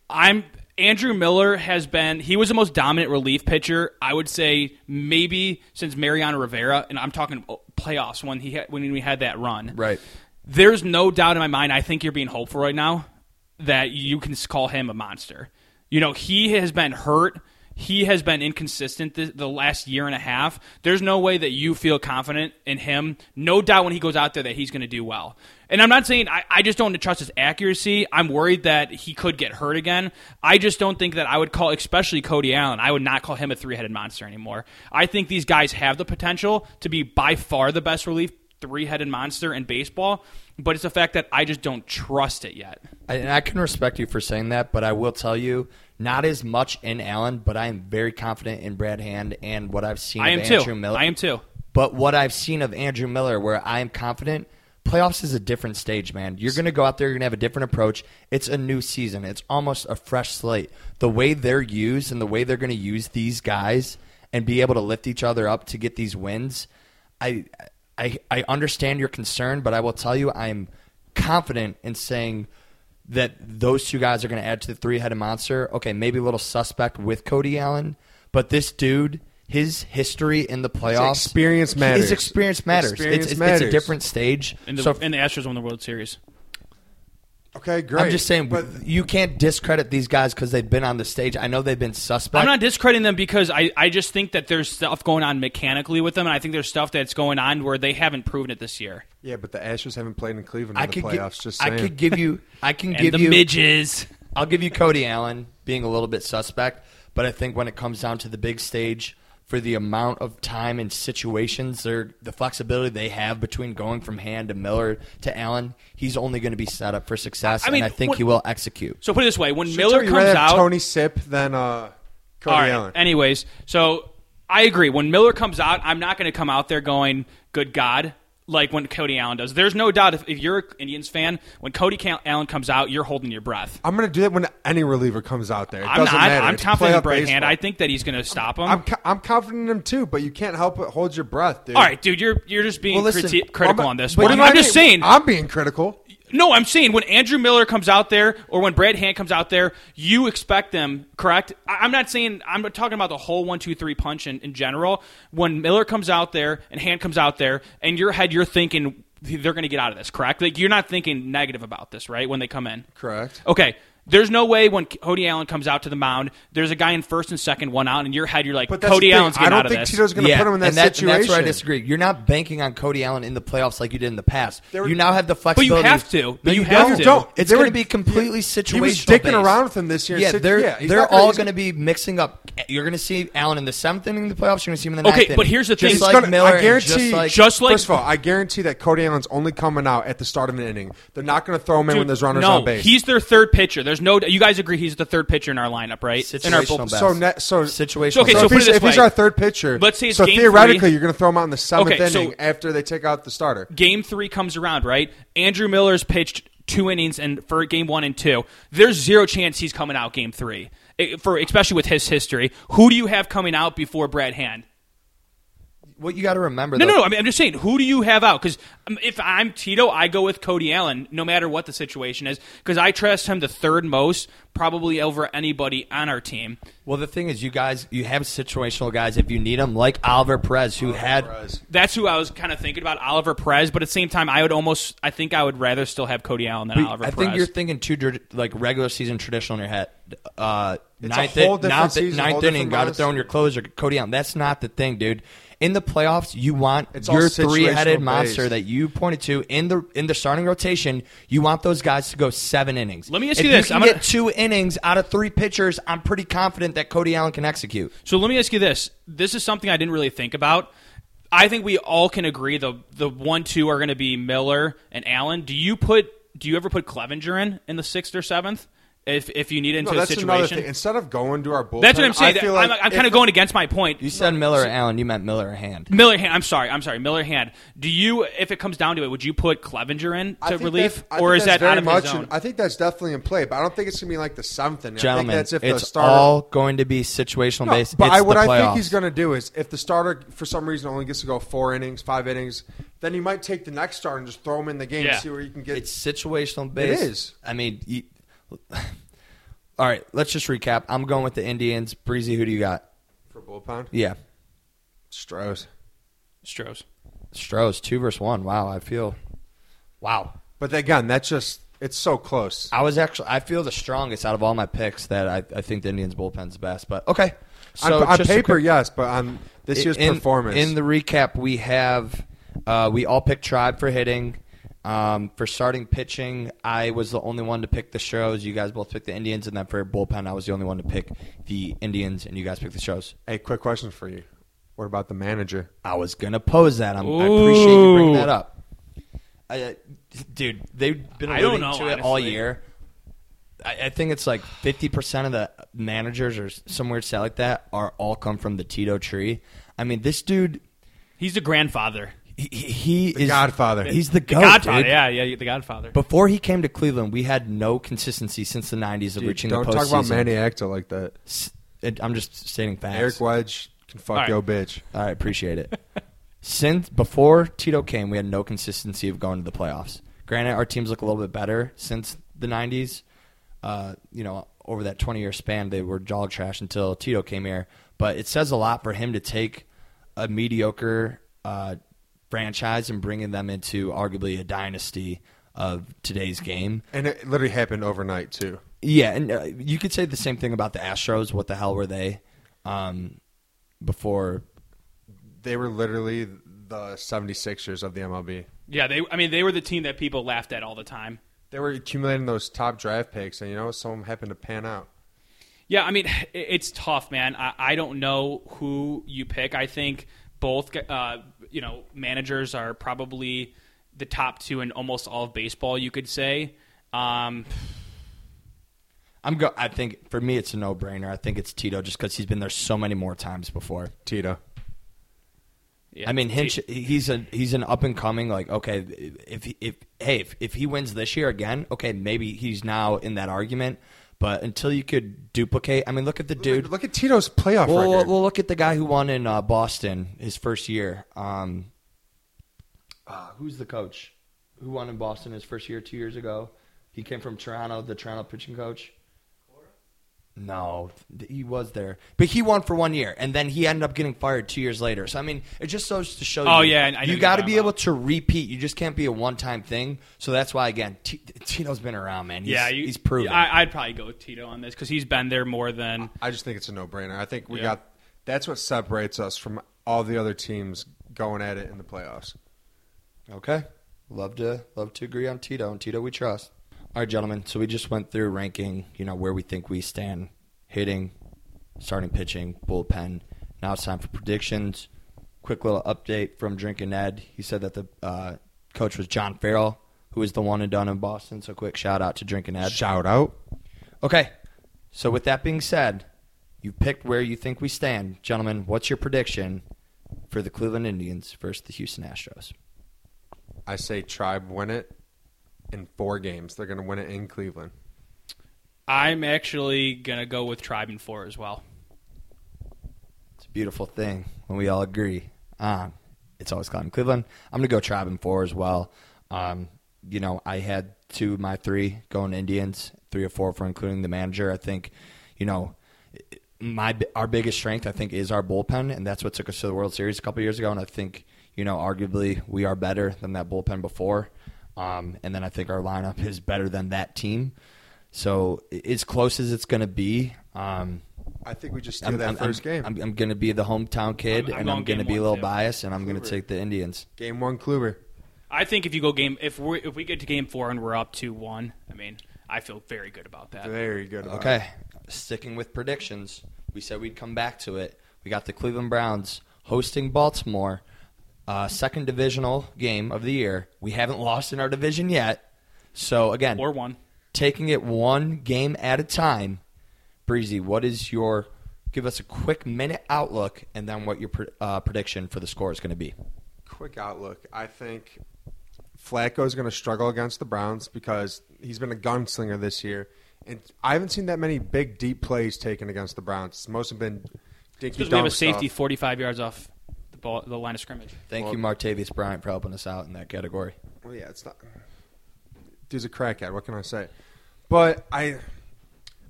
I'm Andrew Miller has been he was the most dominant relief pitcher I would say maybe since Mariano Rivera and I'm talking playoffs when he had, when we had that run. Right. There's no doubt in my mind I think you're being hopeful right now that you can call him a monster. You know, he has been hurt. He has been inconsistent the, the last year and a half. There's no way that you feel confident in him. No doubt when he goes out there that he's going to do well. And I'm not saying I, I just don't trust his accuracy. I'm worried that he could get hurt again. I just don't think that I would call, especially Cody Allen, I would not call him a three headed monster anymore. I think these guys have the potential to be by far the best relief three headed monster in baseball, but it's the fact that I just don't trust it yet. I- and I can respect you for saying that, but I will tell you, not as much in Allen, but I am very confident in Brad Hand and what I've seen I of am too. Andrew Miller. I am too. But what I've seen of Andrew Miller, where I am confident, playoffs is a different stage, man. You're going to go out there, you're going to have a different approach. It's a new season, it's almost a fresh slate. The way they're used and the way they're going to use these guys and be able to lift each other up to get these wins, I, I, I understand your concern, but I will tell you, I'm confident in saying that those two guys are going to add to the three headed monster. Okay, maybe a little suspect with Cody Allen, but this dude, his history in the playoffs, experience matters. His experience matters. Experience it's, it's, matters. it's a different stage. And the, so and the Astros won the World Series. Okay, great. I'm just saying, but you can't discredit these guys because they've been on the stage. I know they've been suspect. I'm not discrediting them because I, I just think that there's stuff going on mechanically with them, and I think there's stuff that's going on where they haven't proven it this year. yeah, but the Astros haven't played in Cleveland in I the could playoffs. gi- just I could give you. I can [laughs] And give the you. midges. I'll give you Cody Allen being a little bit suspect, but I think when it comes down to the big stage, for the amount of time and situations, they're, the flexibility they have between going from Hand to Miller to Allen, he's only going to be set up for success, I mean, and I think what- he will execute. So put it this way: when Should Miller you comes out, Tony Sipp than uh, Cody all right. Allen. Anyways, so I agree. When Miller comes out, I'm not going to come out there going, "Good God." Like when Cody Allen does. There's no doubt if, if you're an Indians fan, when Cody Cal- Allen comes out, you're holding your breath. I'm going to do that when any reliever comes out there. It I'm doesn't not. matter. I'm It's confident in playoff Brad. Hand. I think that he's going to stop him. I'm co- I'm confident in him too, but you can't help but hold your breath, dude. all right, dude, you're you're just being Well, listen, criti- critical I'm- on this what one. am I'm just saying. I'm being critical. No, I'm saying when Andrew Miller comes out there or when Brad Hand comes out there, you expect them, correct? I'm not saying I'm talking about the whole one, two, three punch in, in general. When Miller comes out there and Hand comes out there, in your head you're thinking they're going to get out of this, correct? Like you're not thinking negative about this, right? When they come in, Correct. Okay. There's no way when Cody Allen comes out to the mound, there's a guy in first and second, one out, and in your head you're like, But that's Cody the thing. Allen's I don't out of think this. Tito's going to put him in that, and, that- and situation. that's where I disagree. You're not banking on Cody Allen in the playoffs like you did in the past. were- you now have the you flexibility. have to. But No, you you have don't. to. Don't. It's They going were- to be completely he situational. was dicking based. around with him this year. Yeah, Sit- they're yeah, he's they're not gonna- all he's- going to be mixing up. You're going to see Allen in the seventh inning of the playoffs. You're going to see him in the ninth Okay, inning. but here's the thing. Just He's like gonna- Miller, I and guarantee, just like Just like- first of all, I guarantee that Cody Allen's only coming out at the start of an inning. They're not going to throw him in when Dude, there's runners no, on base. he's their third pitcher. There's no. You guys agree he's the third pitcher in our lineup, right? In our Situational bull- best. so net, so situational. Okay, So, so if, put it he's, this if he's way. our third pitcher, Let's say it's so game theoretically three. you're going to throw him out in the seventh Okay, so- after they take out the starter. game three comes around, right? Andrew Miller's pitched two innings and for game one and two. There's zero chance he's coming out game three. Eh, For especially with his history, who do you have coming out before Brad Hand? What you got to remember. No, though, no, no. I mean, I'm just saying, who do you have out? Because if I'm Tito, I go with Cody Allen, no matter what the situation is, because I trust him the third most, probably over anybody on our team. Well, the thing is, you guys, you have situational guys if you need them, like Oliver Perez, who had. That's who I was kind of thinking about, Oliver Perez. But at the same time, I would almost, I think I would rather still have Cody Allen than But Oliver I Perez. think you're thinking too like regular season traditional in your head. Uh, It's a ninth, whole different ninth, season, ninth whole inning, got to throw in your closer, Cody Allen. That's not the thing, dude. In the playoffs, you want It's your three-headed situational monster based. that you pointed to in the in the starting rotation. You want those guys to go seven innings. Let me ask if you this. You I'm can gonna- get two innings out of three pitchers. I'm pretty confident that Cody Allen can execute. So let me ask you this. This is something I didn't really think about. I think we all can agree the the one two are going to be Miller and Allen. Do you put do you ever put Clevinger in in the sixth or seventh if if you need into No, a that's another situation? thing. Instead of going to our bullpen, That's what I'm saying. I feel I'm, like I'm kind of going against my point. You said Miller or Allen. You meant Miller Hand. Miller hand. I'm sorry. I'm sorry. Miller hand. Do you, if it comes down to it, would you put Clevinger in to relief, or is that out very of much his zone? in- I think that's definitely in play, but I don't think it's gonna be like the seventh inning. I think Gentlemen, that's if the it's starter. all going to be situational No, based. but it's I, what the I think he's going to do is if the starter for some reason only gets to go four innings, five innings, then he might take the next starter and just throw him in the game Yeah. and see where you can get. It's situational based. is. I mean, you, [laughs] all right. Let's just recap. I'm going with the Indians. Breezy, who do you got? for bullpen. Yeah, Stros. Stros. Stros two versus one. Wow, I feel. Wow, But again, that's just it's so close. I was actually. I feel the strongest out of all my picks that I, I think the Indians bullpen's the best. But okay, so on, on just a paper, yes, but on this year's in, performance, In the recap, we have uh, we all picked Tribe for hitting. Um, for starting pitching, I was the only one to pick the shows. You guys both picked the Indians, and then for bullpen, I was the only one to pick the Indians, and you guys picked the shows. hey, quick question for you: What about the manager? I was gonna pose that. I'm, I appreciate you bringing that up. I, uh, dude, they've been I don't alluding know, to it all honestly. year. I, I think it's like 50% of the managers or some weird stat like that are all come from the Tito tree. I mean, this dude, He's the grandfather. He, he The is Godfather. He's the, The Godfather. dude. Yeah, yeah, the Godfather. Before he came to Cleveland, we had no consistency since the 90s of Dude, reaching don't the talk about. Manny Acta like that. It- I'm just stating facts. Eric Wedge can fuck All right. yo bitch. All right, appreciate it. [laughs] Since before Tito came, we had no consistency of going to the playoffs. Granted, our teams look a little bit better since the '90s. Uh, you know, over that 20 year span, they were jog trash until Tito came here. But it says a lot for him to take a mediocre uh, franchise and bringing them into arguably a dynasty of today's game. And it literally happened overnight too. Yeah, and uh, you could say the same thing about the Astros. What the hell were they um, before They were literally the 76ers of the MLB. yeah, they. I mean, they were the team that people laughed at all the time. They were accumulating those top draft picks, and you know, some of them happened to pan out. Yeah, I mean, [laughs] it's tough, man. I, I don't know who you pick. I think both, uh, you know, managers are probably the top two in almost all of baseball. You could say. Um, I'm go. I think for me, it's a no brainer. I think it's Tito just because he's been there so many more times before. Tito. yeah, I mean, T- Hinch. He's a he's an up and coming. Like, okay, if if hey, if, if he wins this year again, okay, maybe he's now in that argument. But until you could duplicate, I mean, look at the dude. Look at Tito's playoff Well, record. well, look at the guy who won in uh, Boston his first year. Um, uh, who's the coach? who won in Boston his first year two years ago. He came from Toronto, the Toronto pitching coach. No, he was there, but he won for one year, and then he ended up getting fired two years later. So I mean, it just goes to show Oh, you. yeah, I- I know you got to talking be able to repeat. You just can't be a one-time thing. So that's why again, T- Tito's been around, man. He's, yeah, you, he's proven. I, I'd probably go with Tito on this because he's been there more than. I just think it's a no-brainer. I think we Yeah. got that's what separates us from all the other teams going at it in the playoffs. Okay. Love to love to agree on Tito and Tito we trust. All right, gentlemen. So we just went through ranking, you know, where we think we stand, hitting, starting pitching, bullpen. Now it's time for predictions. Quick little update from Drinking Ed. He said that the uh, coach was John Farrell, who is the one and done in Boston. So quick shout out to Drinking Ed. Shout out. Okay. So with that being said, you picked where you think we stand, gentlemen. What's your prediction for the Cleveland Indians versus the Houston Astros? I say Tribe win it in four games. They're going to win it in Cleveland. I'm actually gonna go with Tribe and Four as well. It's a beautiful thing when we all agree. Um, it's always cloud in Cleveland. I'm going to go Tribe and four as well. Um, you know, I had two of my three going Indians, three or four for including the manager. I think, you know, my our biggest strength I think is our bullpen, and that's what took us to the World Series a couple years ago. And I think, you know, arguably we are better than that bullpen before. Um, and then I think our lineup is better than that team. So as close as it's going to be. Um, I think we just steal that 1st game. I'm, I'm going to be the hometown kid, I'm- I'm and I'm going going to game be a one, little too. biased, and I'm going to take the Indians. game one, Kluber. I think if you go game if we if we get to game four and we're up two one, I mean, I feel very good about that. Very good. about Okay, sticking with predictions, we said we'd come back to it. We got the Cleveland Browns hosting Baltimore, uh, second divisional game of the year. We haven't lost in our division yet, so again, Or one. taking it one game at a time. Breezy, what is your? Give us a quick minute outlook, and then what your pre- uh, prediction for the score is going to be. Quick outlook. I think Flacco is going to struggle against the Browns because he's been a gunslinger this year, and I haven't seen that many big deep plays taken against the Browns. Most have been dinky Because we have a safety stuff. 45 yards off the ball, the line of scrimmage. Thank Well- you, Martavis Bryant, for helping us out in that category. Well, yeah, it's not. Dude's a crackhead. What can I say? But I,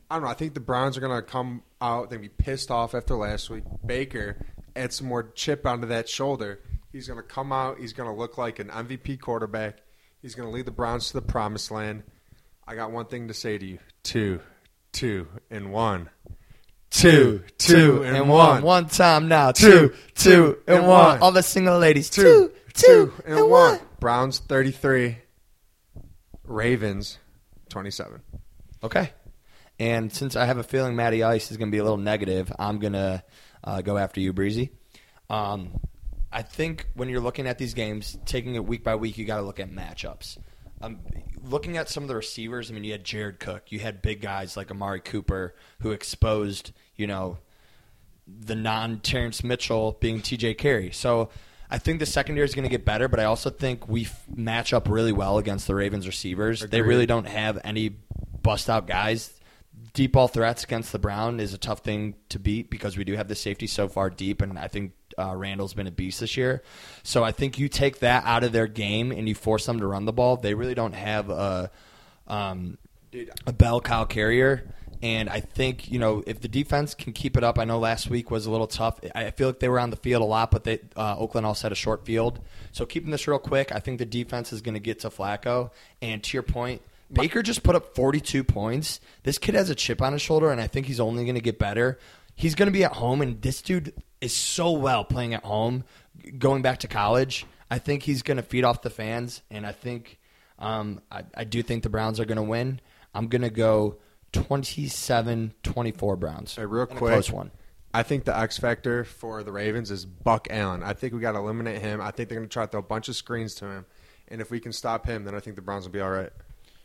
I don't know. I think the Browns are gonna come out. They're gonna be pissed off after last week. Baker add some more chip onto that shoulder. He's gonna come out. He's gonna look like an MVP quarterback. He's gonna lead the Browns to the promised land. I got one thing to say to you: two, two, and one. Two, two, and one. One time now. Two, Two, and and one. one. All the single ladies. two, Two, two, and one. Browns thirty-three. Ravens twenty-seven. Okay. And since I have a feeling Matty Ice is going to be a little negative, I'm going to uh, go after you, Breezy. Um, I think when you're looking at these games, taking it week by week, you got to look at matchups. Um, looking at some of the receivers, I mean, you had Jared Cook, you had big guys like Amari Cooper who exposed, you know, the non Terrance Mitchell being TJ Carrie. So I think the secondary is going to get better, but I also think we f- match up really well against the Ravens receivers. They really don't have any bust out guys. Deep ball threats against the Brown is a tough thing to beat because we do have the safety so far deep, and I think uh, Randall's been a beast this year. So I think you take that out of their game and you force them to run the ball. They really don't have a um, a bell cow carrier. And I think you know if the defense can keep it up. I know last week was a little tough. I feel like they were on the field a lot, but they uh, Oakland also had a short field. So keeping this real quick, I think the defense is going to get to Flacco. And to your point, Baker just put up 42 points. This kid has a chip on his shoulder, and I think he's only going to get better. He's going to be at home, and this dude is so well playing at home, going back to college. I think he's going to feed off the fans, and I think um, I, I do think the Browns are going to win. I'm going to go 27-24 Browns. Hey, real quick, close one. I think the X factor for the Ravens is Buck Allen. I think we got to eliminate him. I think they're going to try to throw a bunch of screens to him, and if we can stop him, then I think the Browns will be all right.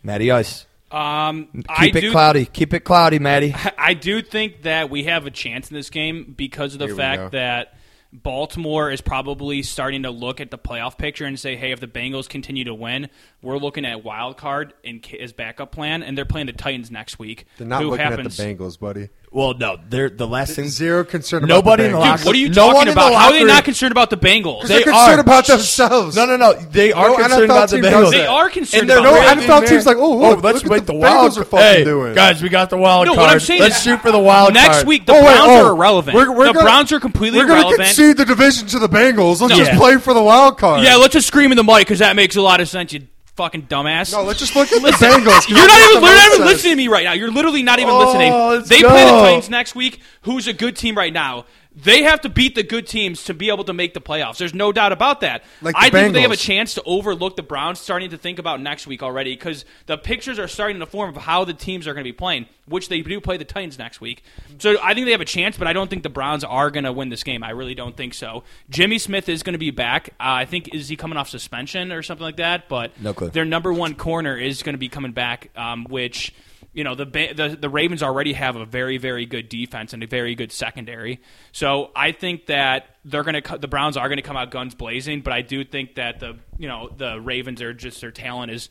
Matty Ice. Um, Keep I it do, cloudy. Keep it cloudy, Matty. [laughs] I do think that we have a chance in this game because of the Here fact that Baltimore is probably starting to look at the playoff picture and say, "Hey, if the Bengals continue to win, we're looking at wild card in, as backup plan." And they're playing the Titans next week. They're not who looking happens, at the Bengals, buddy. Well, no, they're the last thing. Zero concern. Nobody in about the the locker- Dude, what are you No talking one in the about? How are they locker not room- concerned about the Bengals? They're concerned are. about themselves. No, no, no. They are No concerned NFL about the team Bengals. does They are concerned And they're about No it. NFL team's like, oh, Oh, look, let's look at wait what the the wild. Bengals are fucking hey, doing. guys, we got the wild No, card. what I'm saying let's is- shoot for the wild Next card. week, the Oh, wait, Browns oh, are irrelevant. we're- we're the gonna- Browns are completely irrelevant. We're going to irrelevant. concede the division to the Bengals. Let's No. just Yeah. play for the wild card. Yeah, let's just scream in the mic because that makes a lot of sense. You fucking dumbass. No, let's just look at the Bengals. You're not even, you're not even listening to me right now. You're literally not even Oh, listening. let's They play the go. Titans next week, who's a good team right now. They have to beat the good teams to be able to make the playoffs. There's no doubt about that. Like I think they have a chance to overlook the Browns starting to think about next week already because the pictures are starting to form of how the teams are going to be playing, which they do play the Titans next week. So I think they have a chance, but I don't think the Browns are going to win this game. I really don't think so. Jimmy Smith is going to be back. Uh, I think is he coming off suspension or something like that? But No clue. their number one corner is going to be coming back, um, which you know the, the the Ravens already have a very very good defense and a very good secondary. So I think that they're going to the Browns are going to come out guns blazing, but I do think that the you know the Ravens are just their talent is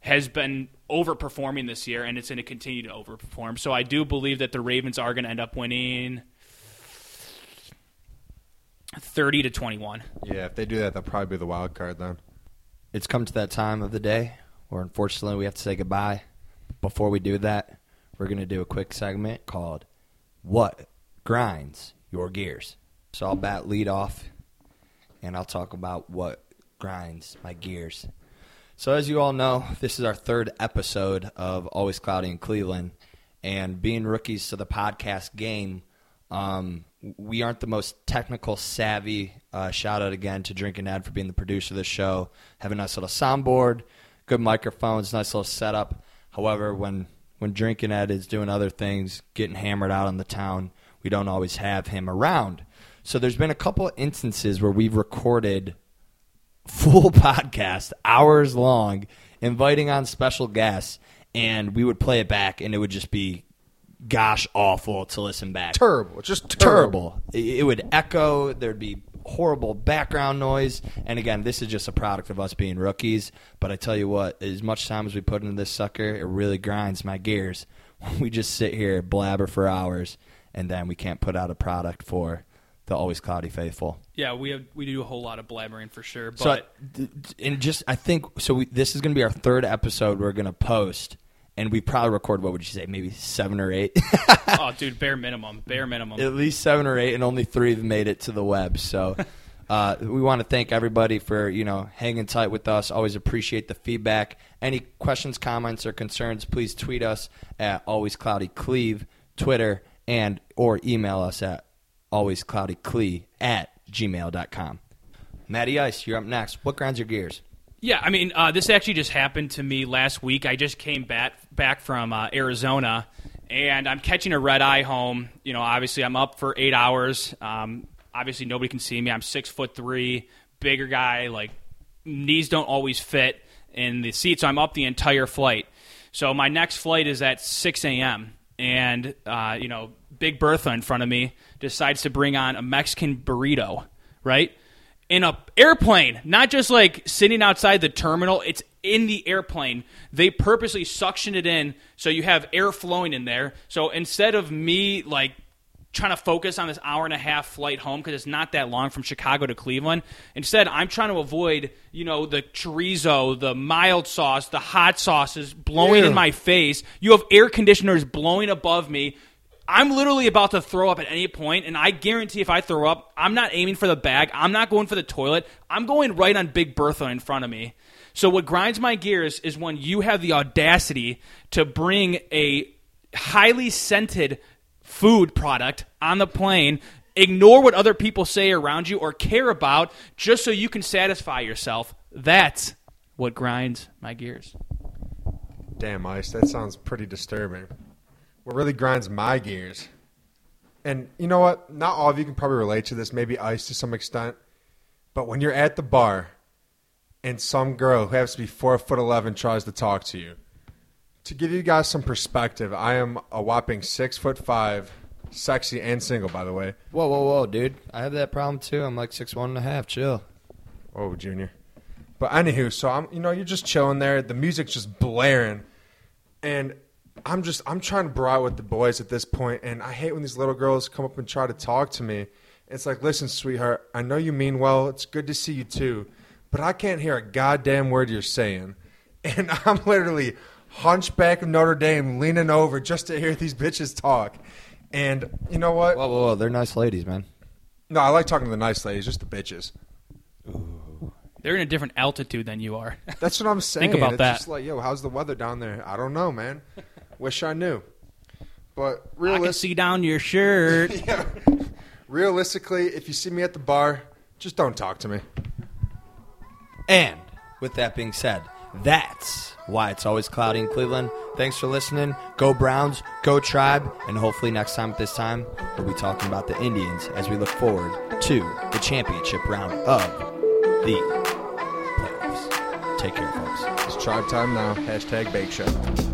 has been overperforming this year and it's going to continue to overperform. So I do believe that the Ravens are going to end up winning 30 to 21. Yeah, if they do that, they'll probably be the wild card then. It's come to that time of the day where unfortunately we have to say goodbye. Before we do that, we're going to do a quick segment called What Grinds Your Gears. So I'll bat lead off and I'll talk about what grinds my gears. So, as you all know, this is our third episode of Always Cloudy in Cleveland. And being rookies to the podcast game, um, we aren't the most technical savvy. Uh, shout out again to Drinking Ed for being the producer of the show. Have a nice little soundboard, good microphones, nice little setup. However, when when Drinking Ed is doing other things, getting hammered out in the town, we don't always have him around. So there's been a couple of instances where we've recorded full [laughs] podcast, hours long, inviting on special guests, and we would play it back, and it would just be gosh awful to listen back. Terrible. Just terrible. Terrible. It would echo. There'd be horrible background noise. And again, this is just a product of us being rookies. But I tell you what, as much time as we put into this sucker, it really grinds my gears. [laughs] We just sit here blabber for hours, and then we can't put out a product for the always cloudy faithful. Yeah, we have we do a whole lot of blabbering for sure, but So, and just I think so. We, this is going to be our third episode we're going to post, and we probably record what would you say, maybe seven or eight, [laughs] oh dude, bare minimum, bare minimum. at least seven or eight, and only three have made it to the web. So. [laughs] Uh, we want to thank everybody for you know hanging tight with us. Always appreciate the feedback. Any questions, comments, or concerns, please tweet us at Always Cloudy Cleve, Twitter, and or email us at Always alwayscloudycleve at gmail.com. Matty Ice, you're up next. What grinds your gears? Yeah, I mean, uh, this actually just happened to me last week. I just came back back from uh, Arizona, and I'm catching a red eye home. You know, obviously I'm up for eight hours. Um, obviously nobody can see me. I'm six foot three, bigger guy. Like knees don't always fit in the seat, so I'm up the entire flight. So my next flight is at 6 a.m. and uh, you know, Big Bertha in front of me decides to bring on a Mexican burrito, right? In a airplane, not just like sitting outside the terminal. It's in the airplane. They purposely suction it in so you have air flowing in there. So instead of me like trying to focus on this hour and a half flight home because it's not that long from Chicago to Cleveland, instead I'm trying to avoid you know the chorizo, the mild sauce, the hot sauces blowing Ew. in my face. You have air conditioners blowing above me. I'm literally about to throw up at any point, and I guarantee if I throw up, I'm not aiming for the bag. I'm not going for the toilet. I'm going right on Big Bertha in front of me. So what grinds my gears is when you have the audacity to bring a highly scented food product on the plane, ignore what other people say around you or care about, just so you can satisfy yourself. That's what grinds my gears. Damn, Ice, that sounds pretty disturbing. What really grinds my gears, and you know what? Not all of you can probably relate to this, maybe Ice to some extent, but when you're at the bar and some girl who happens to be four foot eleven tries to talk to you, to give you guys some perspective, I am a whopping six foot five, sexy and single, by the way. Whoa, whoa, whoa, dude! I have that problem too. I'm like six one and a half. Chill. Oh, Junior. But anywho, so I'm you know, you're just chilling there, the music's just blaring. And I'm just I'm trying to bro out with the boys at this point, and I hate when these little girls come up and try to talk to me. It's like, listen, sweetheart, I know you mean well. It's good to see you too, but I can't hear a goddamn word you're saying, [laughs] and I'm literally hunchback of Notre Dame leaning over just to hear these bitches talk. And you know what? Whoa, whoa, whoa! They're nice ladies, man. No, I like talking to the nice ladies, just the bitches. They're in a different altitude than you are. That's what I'm saying. [laughs] Think about it's that. Just like, yo, how's the weather down there? I don't know, man. Wish I knew. But I can realistically, see down your shirt. [laughs] yeah, realistically, if you see me at the bar, just don't talk to me. And with that being said, that's why it's always cloudy in Cleveland. Thanks for listening. Go Browns, go Tribe, and hopefully next time at this time, we'll be talking about the Indians as we look forward to the championship round of the playoffs. Take care, folks. It's tribe time now. Hashtag bake show.